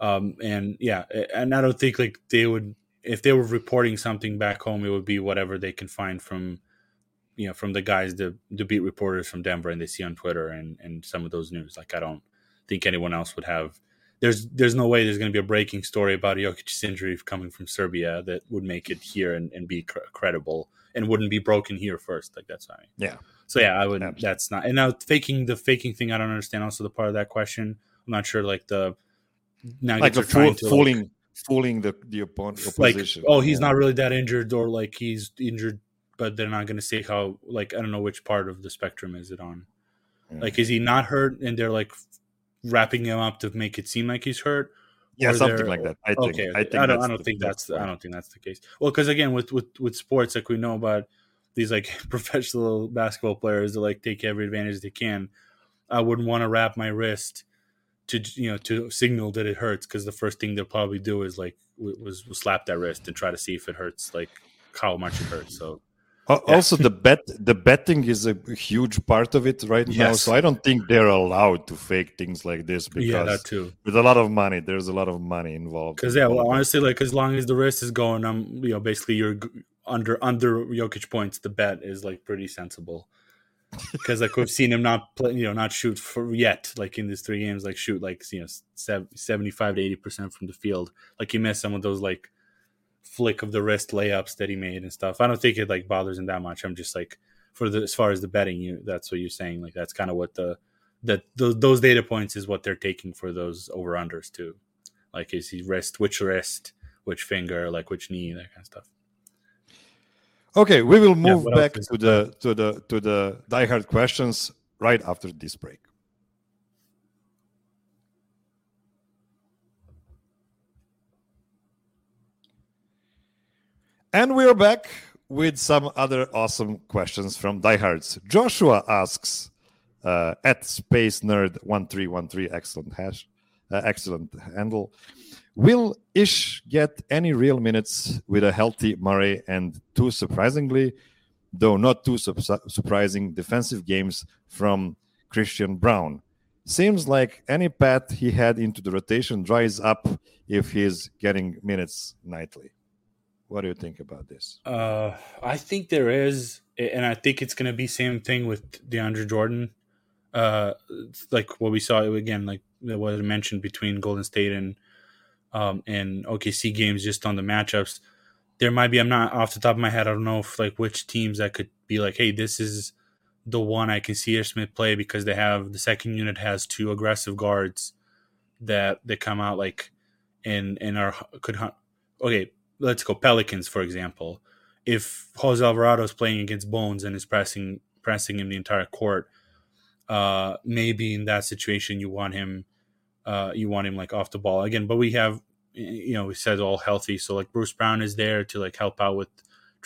Um, and yeah, and I don't think like they would if they were reporting something back home, it would be whatever they can find from you know from the guys the the beat reporters from Denver and they see on Twitter and and some of those news. Like I don't think anyone else would have. There's there's no way there's going to be a breaking story about Jokic's injury coming from Serbia that would make it here and, and be cr- credible and wouldn't be broken here first. Like that's fine. Yeah. So yeah, I would. Absolutely. That's not. And now faking the faking thing, I don't understand. Also the part of that question, I'm not sure. Like the like the fool, fooling. Like, fooling the the opponent. Like, oh, he's yeah. not really that injured, or like he's injured but they're not going to say how like I don't know which part of the spectrum is it on. Yeah. Like is he not hurt and they're like wrapping him up to make it seem like he's hurt? Yeah, something like that. I think. Okay, I, think I don't. I don't think that's. The, I don't think that's the case. Well, because again, with with with sports, like we know about these like professional basketball players that like take every advantage they can. I wouldn't want to wrap my wrist to you know to signal that it hurts because the first thing they'll probably do is like was, was slap that wrist and try to see if it hurts, like how much it hurts. So also, the bet the betting is a huge part of it right yes. now. So I don't think they're allowed to fake things like this because yeah, that too. with a lot of money, there's a lot of money involved. Because yeah, well, honestly, like as long as the risk is going, I'm um, you know basically you're under under Jokic points. The bet is like pretty sensible. Because like we've seen him not play, you know, not shoot for yet. Like in these three games, like shoot like you know seventy five to eighty percent from the field. Like he missed some of those like flick of the wrist layups that he made and stuff. I don't think it like bothers him that much. I'm just like for the as far as the betting, you that's what you're saying. Like that's kind of what the that those, those data points is what they're taking for those over unders too. Like is he wrist, which wrist, which finger, like which knee, that kind of stuff. Okay, we will move yeah, back to the to the to the diehard questions right after this break. And we're back with some other awesome questions from diehards. Joshua asks uh, at Space Nerd one three one three, excellent hash, uh, excellent handle. Will Ish get any real minutes with a healthy Murray and two surprisingly, though not too su- surprising, defensive games from Christian Braun? Seems like any path he had into the rotation dries up if he's getting minutes nightly. What do you think about this? Uh, I think there is, and I think it's going to be same thing with DeAndre Jordan. Uh, like what we saw again, like what I mentioned between Golden State and um, and OKC games, just on the matchups. There might be. I'm not off the top of my head. I don't know if like which teams that could be like, hey, this is the one I can see Ish Smith play because they have the second unit has two aggressive guards that they come out like and and are could hunt. Okay, let's go Pelicans for example. If Jose Alvarado is playing against Bones and is pressing pressing him the entire court, uh, maybe in that situation you want him, uh, you want him like off the ball again. But we have, you know, we said all healthy, so like Bruce Brown is there to like help out with,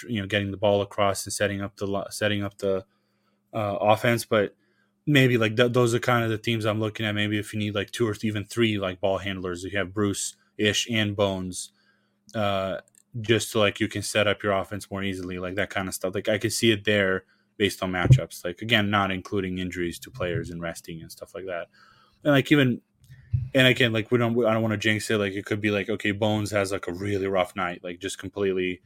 you know, getting the ball across and setting up the setting up the uh, offense. But maybe like th- those are kind of the themes I'm looking at. Maybe if you need like two or even three like ball handlers, you have Bruce Ish and Bones uh, just so like you can set up your offense more easily, like that kind of stuff. Like I could see it there based on matchups. Like again, not including injuries to players and resting and stuff like that. And like even and again, like we don't, I don't want to jinx it. Like it could be like, okay, Bones has like a really rough night, like just completely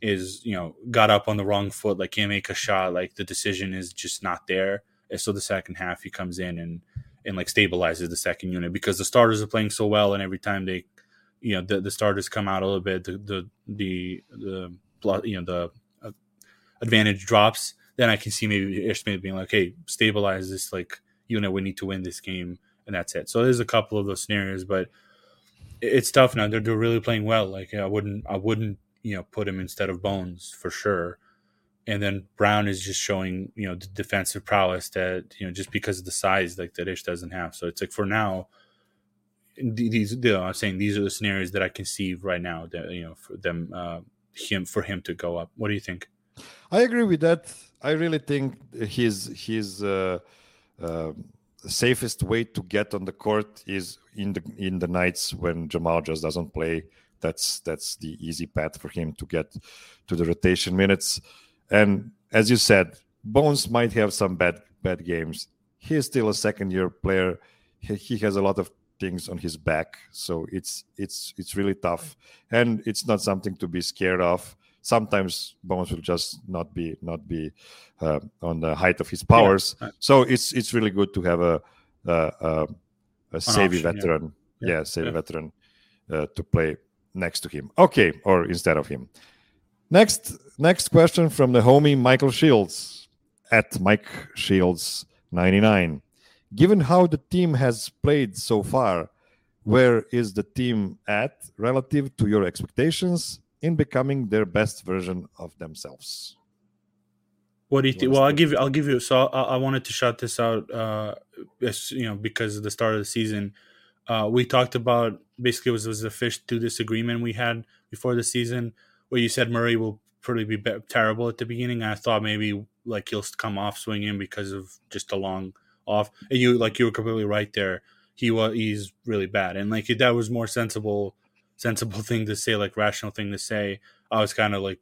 is you know got up on the wrong foot, like can't make a shot, like the decision is just not there. And so the second half, he comes in and and like stabilizes the second unit because the starters are playing so well, and every time they you know the, the starters come out a little bit, the the the, the you know the uh, advantage drops. Then I can see maybe Ish Smith being like, "Hey, stabilize this like unit. We need to win this game, and that's it." So there's a couple of those scenarios, but it's tough now. They're, they're really playing well. Like I wouldn't I wouldn't you know put him instead of Bones for sure. And then Brown is just showing you know the defensive prowess that you know just because of the size like that Ish doesn't have. So it's like for now these you know, I'm saying these are the scenarios that I can see right now that you know for them uh, him for him to go up. What do you think? I agree with that. I really think his his uh, uh, safest way to get on the court is in the in the nights when Jamal just doesn't play. That's that's the easy path for him to get to the rotation minutes. And as you said, Bones might have some bad bad games. He is still a second year player. He, he has a lot of things on his back so it's it's it's really tough and it's not something to be scared of sometimes bones will just not be not be uh, on the height of his powers. Yeah. so it's it's really good to have a a, a, a savvy option, veteran. Yeah, yeah, yeah. savvy veteran uh, to play next to him. Okay or instead of him. Next next question from the homie michael shields at mike shields 99 given how the team has played so far, where is the team at relative to your expectations in becoming their best version of themselves? What do you think? Well, I'll give you. I'll give you. So I, I wanted to shout this out. Uh, you know, because of the start of the season, uh, we talked about basically it was was the fish to disagreement we had before the season, where you said Murray will probably be, be terrible at the beginning. I thought maybe like he'll come off swinging because of just a long off. And you like you were completely right there. He was he's really bad, and like that was more sensible, sensible thing to say, like rational thing to say. I was kind of like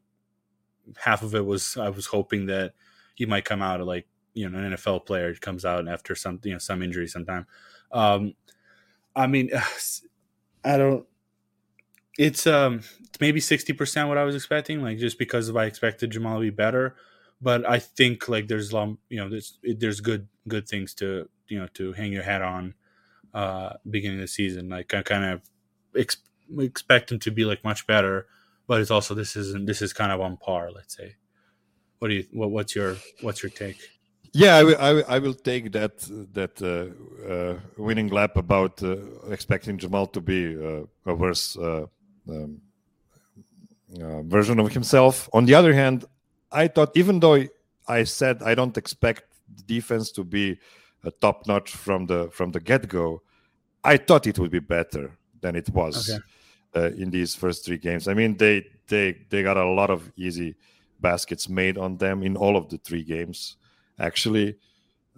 half of it was I was hoping that he might come out of like you know an NFL player comes out after some you know some injury sometime. Um, I mean, I don't. It's um it's maybe sixty percent what I was expecting, like just because I expected Jamal to be better but I think like there's long, you know, there's there's good good things to you know to hang your hat on uh beginning of the season. Like I kind of ex- expect him to be like much better, but it's also this isn't this is kind of on par. Let's say. What do you what what's your what's your take? Yeah, I will, I will, I will take that that uh, uh, winning lap about uh, expecting Jamal to be uh, a worse uh, um, uh, version of himself. On the other hand, I thought even though I said I don't expect the defense to be a top notch from the from the get go, I thought it would be better than it was okay. Uh, in these first three games. I mean, they they they got a lot of easy baskets made on them in all of the three games. Actually,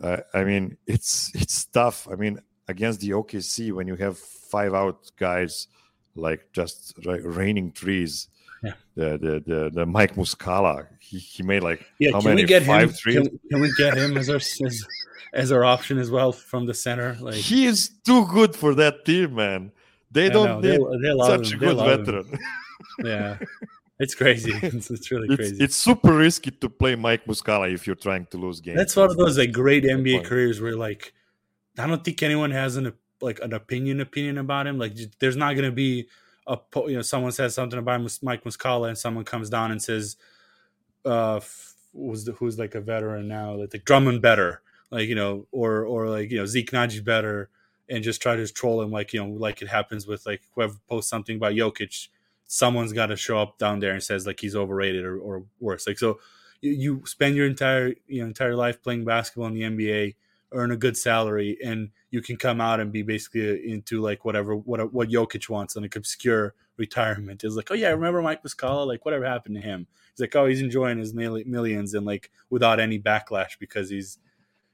uh, I mean it's it's tough. I mean against the OKC when you have five out guys like just like raining trees. Yeah. The, the the the Mike Muscala, he, he made like yeah. how can many we get five him? threes? Can, can we get him as our as, as our option as well from the center? Like he is too good for that team, man. They don't know, they, need they love such him. a good veteran. Yeah, it's crazy. It's, it's really crazy. it's super risky to play Mike Muscala if you're trying to lose games. That's one of those like great NBA point. careers where like I don't think anyone has an like an opinion opinion about him. Like there's not gonna be a you know someone says something about Mike Muscala and someone comes down and says uh who's the, who's like a veteran now like, like Drummond better like you know or or like you know Zeke Nnaji better and just try to troll him like you know like it happens with like whoever posts something about Jokic someone's got to show up down there and says like he's overrated or, or worse. Like so you, spend your entire you know entire life playing basketball in the NBA earn a good salary and you can come out and be basically into like whatever what what Jokic wants and like obscure retirement. Is like oh yeah I remember Mike Muscala? Like whatever happened to him? He's like oh he's enjoying his millions and like without any backlash because he's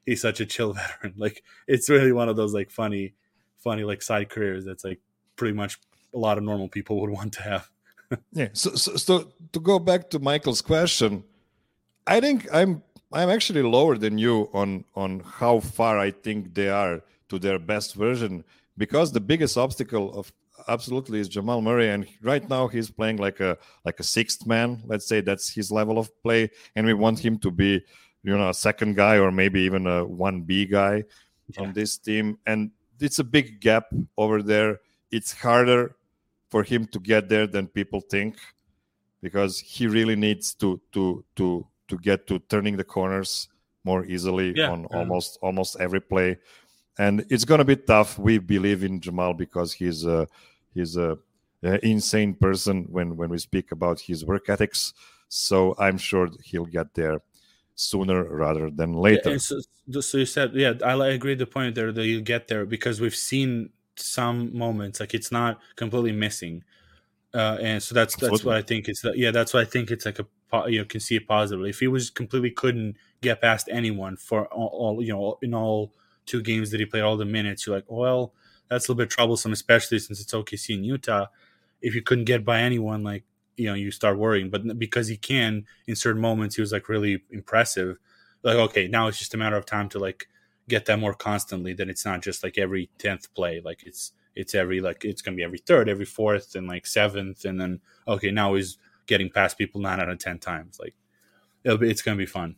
he's such a chill veteran like it's really one of those like funny funny like side careers that's like pretty much a lot of normal people would want to have Yeah. So, so, so to go back to Michael's question, I think I'm I'm actually lower than you on on how far I think they are to their best version because the biggest obstacle of absolutely is Jamal Murray and right now he's playing like a like a sixth man let's say that's his level of play and we want him to be you know a second guy or maybe even a 1B guy on this team. And it's a big gap over there. It's harder for him to get there than people think because he really needs to to to to get to turning the corners more easily Yeah, on yeah. almost almost every play. And it's going to be tough. We believe in Jamal because he's a he's a, a insane person when when we speak about his work ethics. So i'm sure he'll get there sooner rather than later Yeah, so, so you said, yeah, I agree the point there that you get there because we've seen some moments like it's not completely missing, uh, and so that's that's Absolutely. what I think it's. Yeah, that's why I think it's like a you know can see it positively. If he was completely couldn't get past anyone for all, all you know in all two games that he played all the minutes, you're like, well, that's a little bit troublesome, especially since it's OKC in Utah. If you couldn't get by anyone, like you know, you start worrying. But because he can in certain moments, he was like really impressive like okay now it's just a matter of time to like get that more constantly Then it's not just like every 10th play like it's it's every like it's gonna be every third every fourth and like seventh and then okay now he's getting past people nine out of ten times like be it's gonna be fun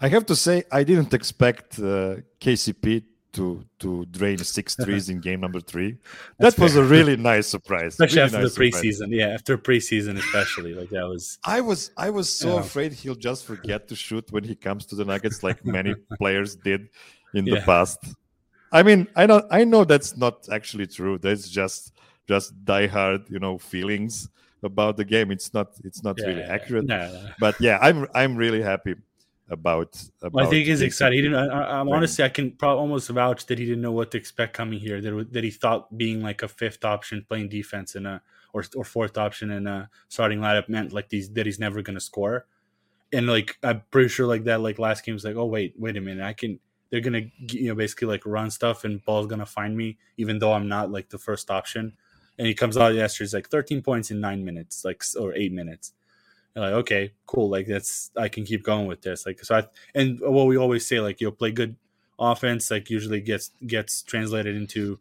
I have to say, I didn't expect uh, KCP to to drain six threes in game number three. That was a really nice surprise. especially really after nice the surprise. preseason yeah after preseason especially like that was I was I was so Yeah. afraid he'll just forget to shoot when he comes to the Nuggets, like many players did in the past. I mean, I know I know that's not actually true. That's just just diehard, you know, feelings about the game. It's not it's not really yeah, accurate. no, no. But yeah, I'm I'm really happy about. about Well, I think he's excited. He didn't. I, I'm honestly, I can probably almost vouch that he didn't know what to expect coming here. That that he thought being like a fifth option playing defense in a or or fourth option in a starting lineup meant like these that he's never going to score. And like I'm pretty sure like that like last game was like oh wait wait a minute I can they're gonna you know basically like run stuff and ball's gonna find me even though I'm not like the first option. And he comes out yesterday he's like 13 points in nine minutes like or eight minutes. And like okay cool like that's I can keep going with this like so I and what we always say like you know play good offense like usually gets gets translated into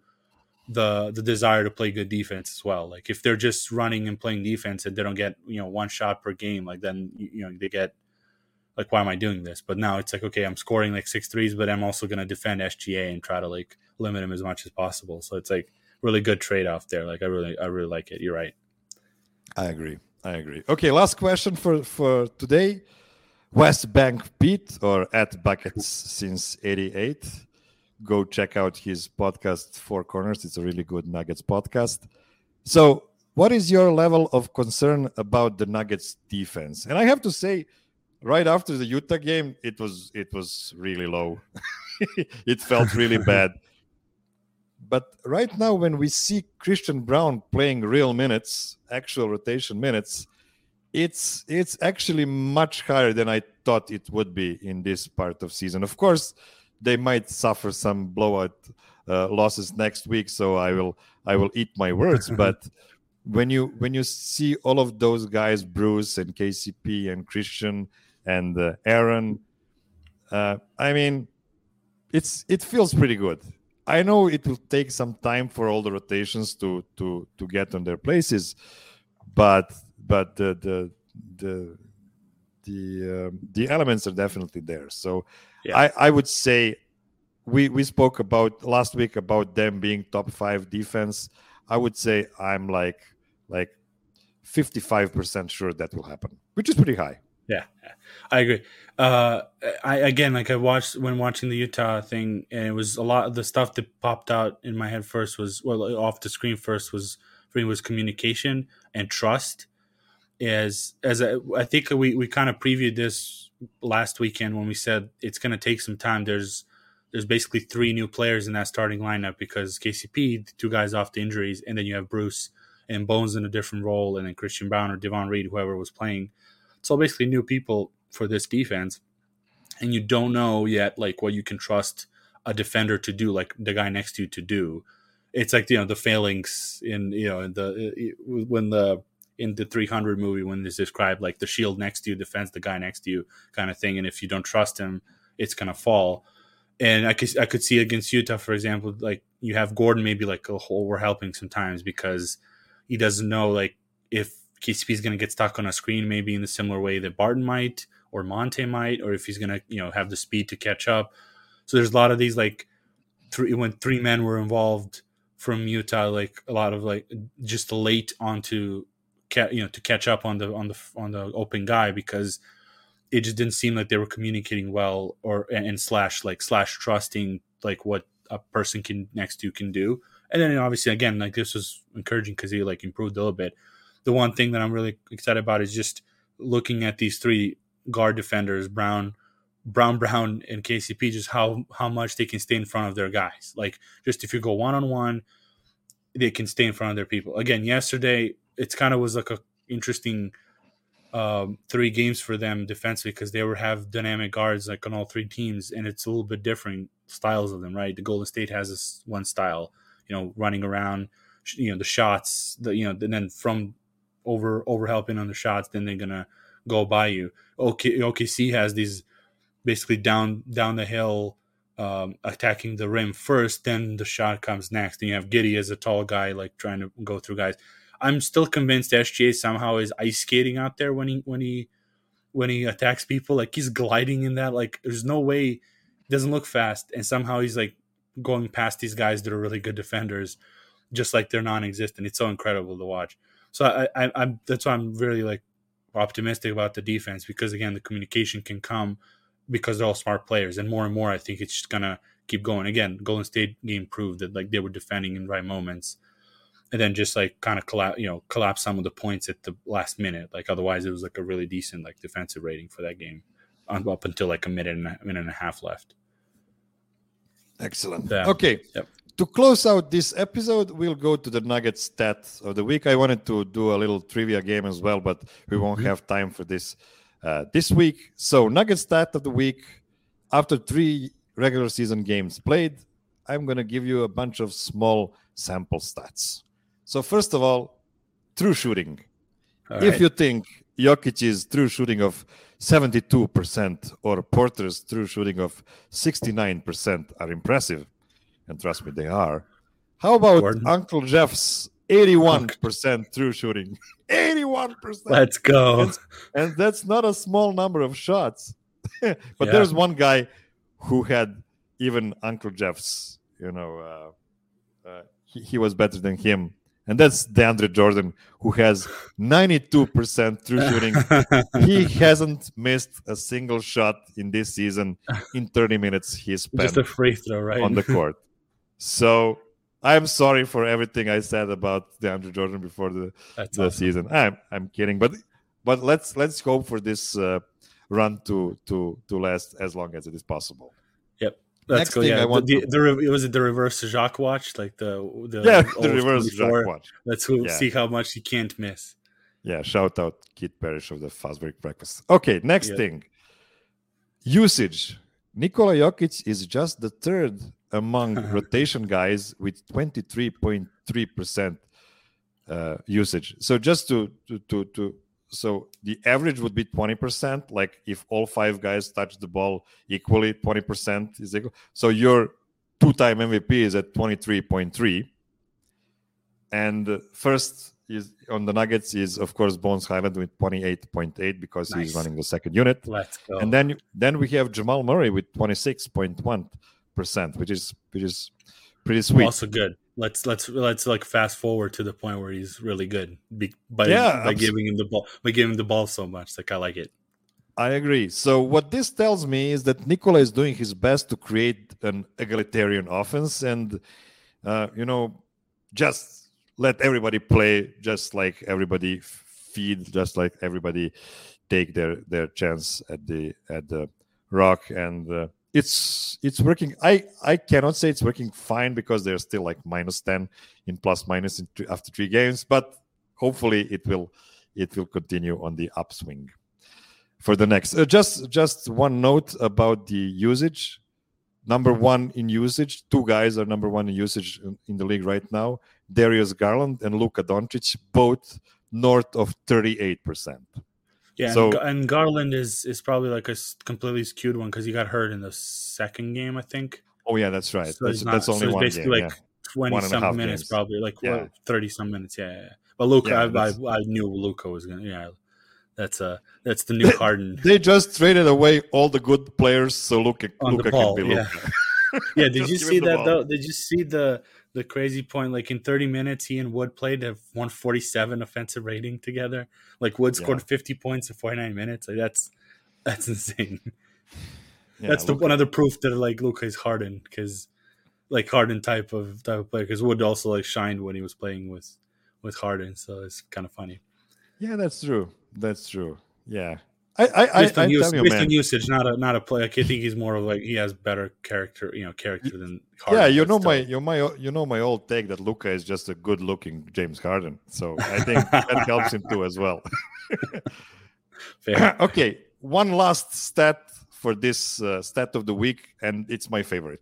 the the desire to play good defense as well. Like if they're just running and playing defense and they don't get you know one shot per game like then you know they get like why am i doing this? But now it's like okay i'm scoring like six threes but i'm also going to defend sga and try to like limit him as much as possible. So it's like really good trade-off there. Like i really i really like it. You're right. I agree. I agree. Okay, last question for for today. West Bank Pete or at Buckets since '88. Go check out his podcast Four Corners. It's a really good Nuggets podcast. So, what is your level of concern about the Nuggets defense? And I have to say, right after the Utah game, it was it was really low. it felt really bad. But right now, when we see Christian Braun playing real minutes, actual rotation minutes, it's it's actually much higher than I thought it would be in this part of season. Of course, they might suffer some blowout uh, losses next week, so I will I will eat my words. but when you when you see all of those guys, Bruce and KCP and Christian and uh, Aaron, uh, I mean, it's it feels pretty good. I know it will take some time for all the rotations to to to get on their places, but but the the the the um, the elements are definitely there. So yeah. I I would say we we spoke about last week about them being top five defense. I would say I'm like like 55% sure that will happen, which is pretty high. Yeah, I agree. Uh, I again, like I watched when watching the Utah thing, and it was a lot of the stuff that popped out in my head first was well off the screen first was for me was communication and trust. As as I, I think we we kind of previewed this last weekend when we said it's going to take some time. There's there's basically three new players in that starting lineup because KCP, two guys off the injuries, and then you have Bruce and Bones in a different role, and then Christian Braun or Davon Reed, whoever was playing. So basically, new people for this defense, and you don't know yet like what you can trust a defender to do, like the guy next to you to do. It's like you know the failings in you know in the uh, when the in the 300 movie when it's described like the shield next to you defends the guy next to you kind of thing, and if you don't trust him, it's gonna fall. And I could I could see against Utah, for example, like you have Gordon maybe like a whole we're helping sometimes because he doesn't know like if KCP is going to get stuck on a screen, maybe in the similar way that Barton might or Monte might, or if he's going to you know have the speed to catch up. So there's a lot of these like three when three men were involved from Utah, like a lot of like just late onto you know to catch up on the on the on the open guy because it just didn't seem like they were communicating well or and, slash like slash trusting like what a person can next to can do and then obviously again like this was encouraging because he like improved a little bit the one thing that i'm really excited about is just looking at these three guard defenders brown brown brown and kcp just how how much they can stay in front of their guys like just if you go one-on-one they can stay in front of their people again yesterday it's kind of was like a interesting um, three games for them defensively because they were have dynamic guards like on all three teams, and it's a little bit different styles of them, right? The Golden State has this one style, you know, running around, you know, the shots, the you know, and then from over over helping on the shots, then they're gonna go by you. OK, OKC has these basically down down the hill. Um, attacking the rim first, then the shot comes next. And you have Giddey as a tall guy, like trying to go through guys. I'm still convinced SGA somehow is ice skating out there when he when he when he attacks people. Like he's gliding in that. Like there's no way. Doesn't look fast, and somehow he's like going past these guys that are really good defenders, just like they're non-existent. It's so incredible to watch. So I, I I'm that's why I'm really like optimistic about the defense because again the communication can come because they're all smart players and more and more I think it's just gonna keep going. Again, Golden State game proved that like they were defending in right moments and then just like kind of collapse, you know, collapse some of the points at the last minute. Like otherwise, it was like a really decent like defensive rating for that game, up until like a minute and a minute and a half left. Excellent. Yeah. Okay. Yep. To close out this episode, we'll go to the Nuggets stat of the week. I wanted to do a little trivia game as well, but we won't mm-hmm. have time for this uh, this week. So, Nuggets stat of the week after three regular season games played, I'm going to give you a bunch of small sample stats. So first of all, true shooting. All if right. you think Jokic's true shooting of 72% or Porter's true shooting of 69% are impressive, and trust me, they are. How about Gordon. Uncle Jeff's 81% true shooting? 81%. Let's go. And, and, that's not a small number of shots. but yeah. there's one guy who had even Uncle Jeff's, you know, uh, uh, he, he was better than him and that's DeAndre Jordan, who has 92% true shooting. he hasn't missed a single shot in this season in 30 minutes he spent just a free throw right on the court. So I'm sorry for everything I said about DeAndre Jordan before the, the awesome. season. I'm I'm kidding, but but let's let's hope for this uh, run to to to last as long as it is possible. Yep. That's Next cool. Thing yeah, I want the, to... the, was it the reverse Jacque watch, like the the yeah the reverse Jacque watch. Let's yeah. see how much he can't miss. Yeah, shout out Keith Parrish of the Fast Break Breakfast. Okay, next yeah. thing, usage. Nikola Jokic is just the third among rotation guys with twenty three point three percent uh, usage. So just to, to to to so the average would be 20%. Like if all five guys touch the ball equally, 20% is equal. So your two-time MVP is at 23.3. And first is on the Nuggets is of course Bones Hyland with 28.8 because nice. he's running the second unit. Let's go. And then then we have Jamal Murray with 26.1 percent, which is which is pretty sweet. Also good. Let's let's let's like fast forward to the point where he's really good by yeah, by giving him the ball by giving him the ball so much. Like I like it. I agree. So what this tells me is that Nikola is doing his best to create an egalitarian offense, and uh, you know, just let everybody play, just like everybody feed, just like everybody take their their chance at the at the rock, and uh, it's it's working. I I cannot say it's working fine because they're still like minus ten in plus minus in th- after three games, but hopefully it will it will continue on the upswing for the next. Uh, just just one note about the usage. Number one in usage, two guys are number one in usage in the league right now. Darius Garland and Luka Doncic, both north of thirty eight percent. Yeah, so, and, and Garland is is probably like a completely skewed one because he got hurt in the second game, I think. Oh yeah, that's right. So that's, not, that's only so one basically game, like yeah. twenty some minutes, games. probably like yeah. thirty some minutes. Yeah, yeah. But Luka, yeah, I, I, I, knew Luka was gonna. Yeah, that's uh that's the new Harden. They just traded away all the good players, so Luka, Luka can be Luka. Yeah, yeah did you see that though? Did you see the the crazy point. Like in 30 minutes, he and Wood played have 147 offensive rating together. Like Wood scored yeah. 50 points in 49 minutes. Like that's that's insane. Yeah, that's the one other proof that like Luka is Harden because like Harden type of type of player because Wood also like shined when he was playing with with Harden. So it's kind of funny. Yeah, that's true. That's true. Yeah. I, I, based, I, on, use, based on usage, not a not a play. Like, I think he's more of like he has better character, you know, character than Harden. Yeah, you know my you my you know my old take that Luka is just a good looking James Harden. So I think that helps him too as well. okay, one last stat for this uh, stat of the week, and it's my favorite.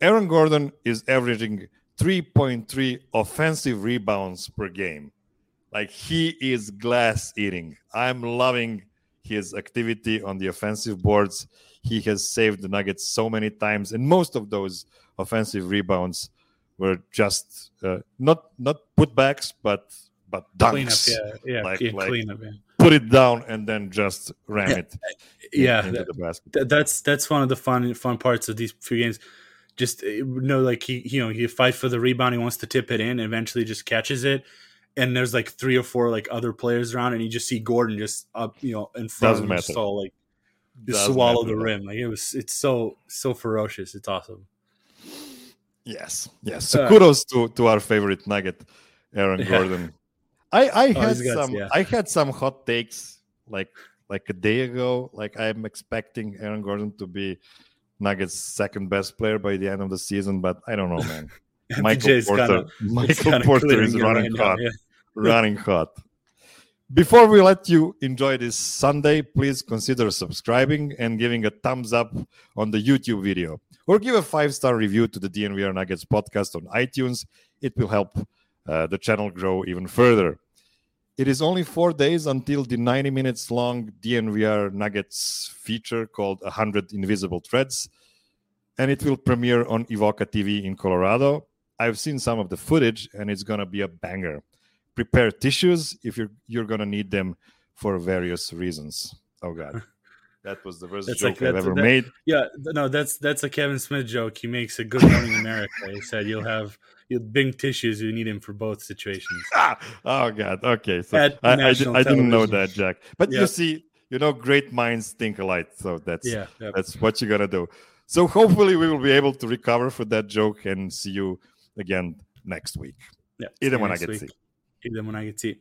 Aaron Gordon is averaging 3.3 offensive rebounds per game. Like he is glass eating. I'm loving his activity on the offensive boards. He has saved the Nuggets so many times, and most of those offensive rebounds were just uh, not not putbacks, but but dunks. Cleanup, yeah, yeah, like, yeah like cleanup, yeah. Put it down and then just ram yeah. it. yeah, that, the basket. that's that's one of the fun fun parts of these few games. Just you know, like he you know he fights for the rebound, he wants to tip it in, eventually just catches it, and there's like three or four like other players around, and you just see Gordon just up, you know, in front Doesn't of him, just all like just Doesn't swallow the rim. Like it was, it's so so ferocious. It's awesome. Yes, yes. So uh, kudos to to our favorite Nugget, Aaron yeah. Gordon. I I oh, had some yeah. I had some hot takes like like a day ago. Like I'm expecting Aaron Gordon to be Nuggets' second best player by the end of the season, but I don't know, man. Michael Porter, kinda, Michael Porter is running hot. yeah running hot. Before we let you enjoy this Sunday, please consider subscribing and giving a thumbs up on the YouTube video or give a five star review to the DNVR Nuggets podcast on iTunes. It will help uh, the channel grow even further. It is only four days until the 90 minutes long DNVR Nuggets feature called 100 Invisible Threads, and it will premiere on Evoca TV in Colorado. I've seen some of the footage, and it's going to be a banger prepare tissues if you're you're gonna need them for various reasons. Oh God. That was the worst that's joke like, I've ever that, made. Yeah, no, that's that's a Kevin Smith joke. He makes a Good Morning America. He said you'll have you'll big tissues. You need him for both situations. Ah, oh God. Okay, so I, I, I, didn't know that, Jack. But you see, you know, great minds think alike. So that's yeah, that's what you're gonna do. So hopefully we will be able to recover for that joke and see you again next week. Yeah. Either one I get to see. Il Demonite, sì.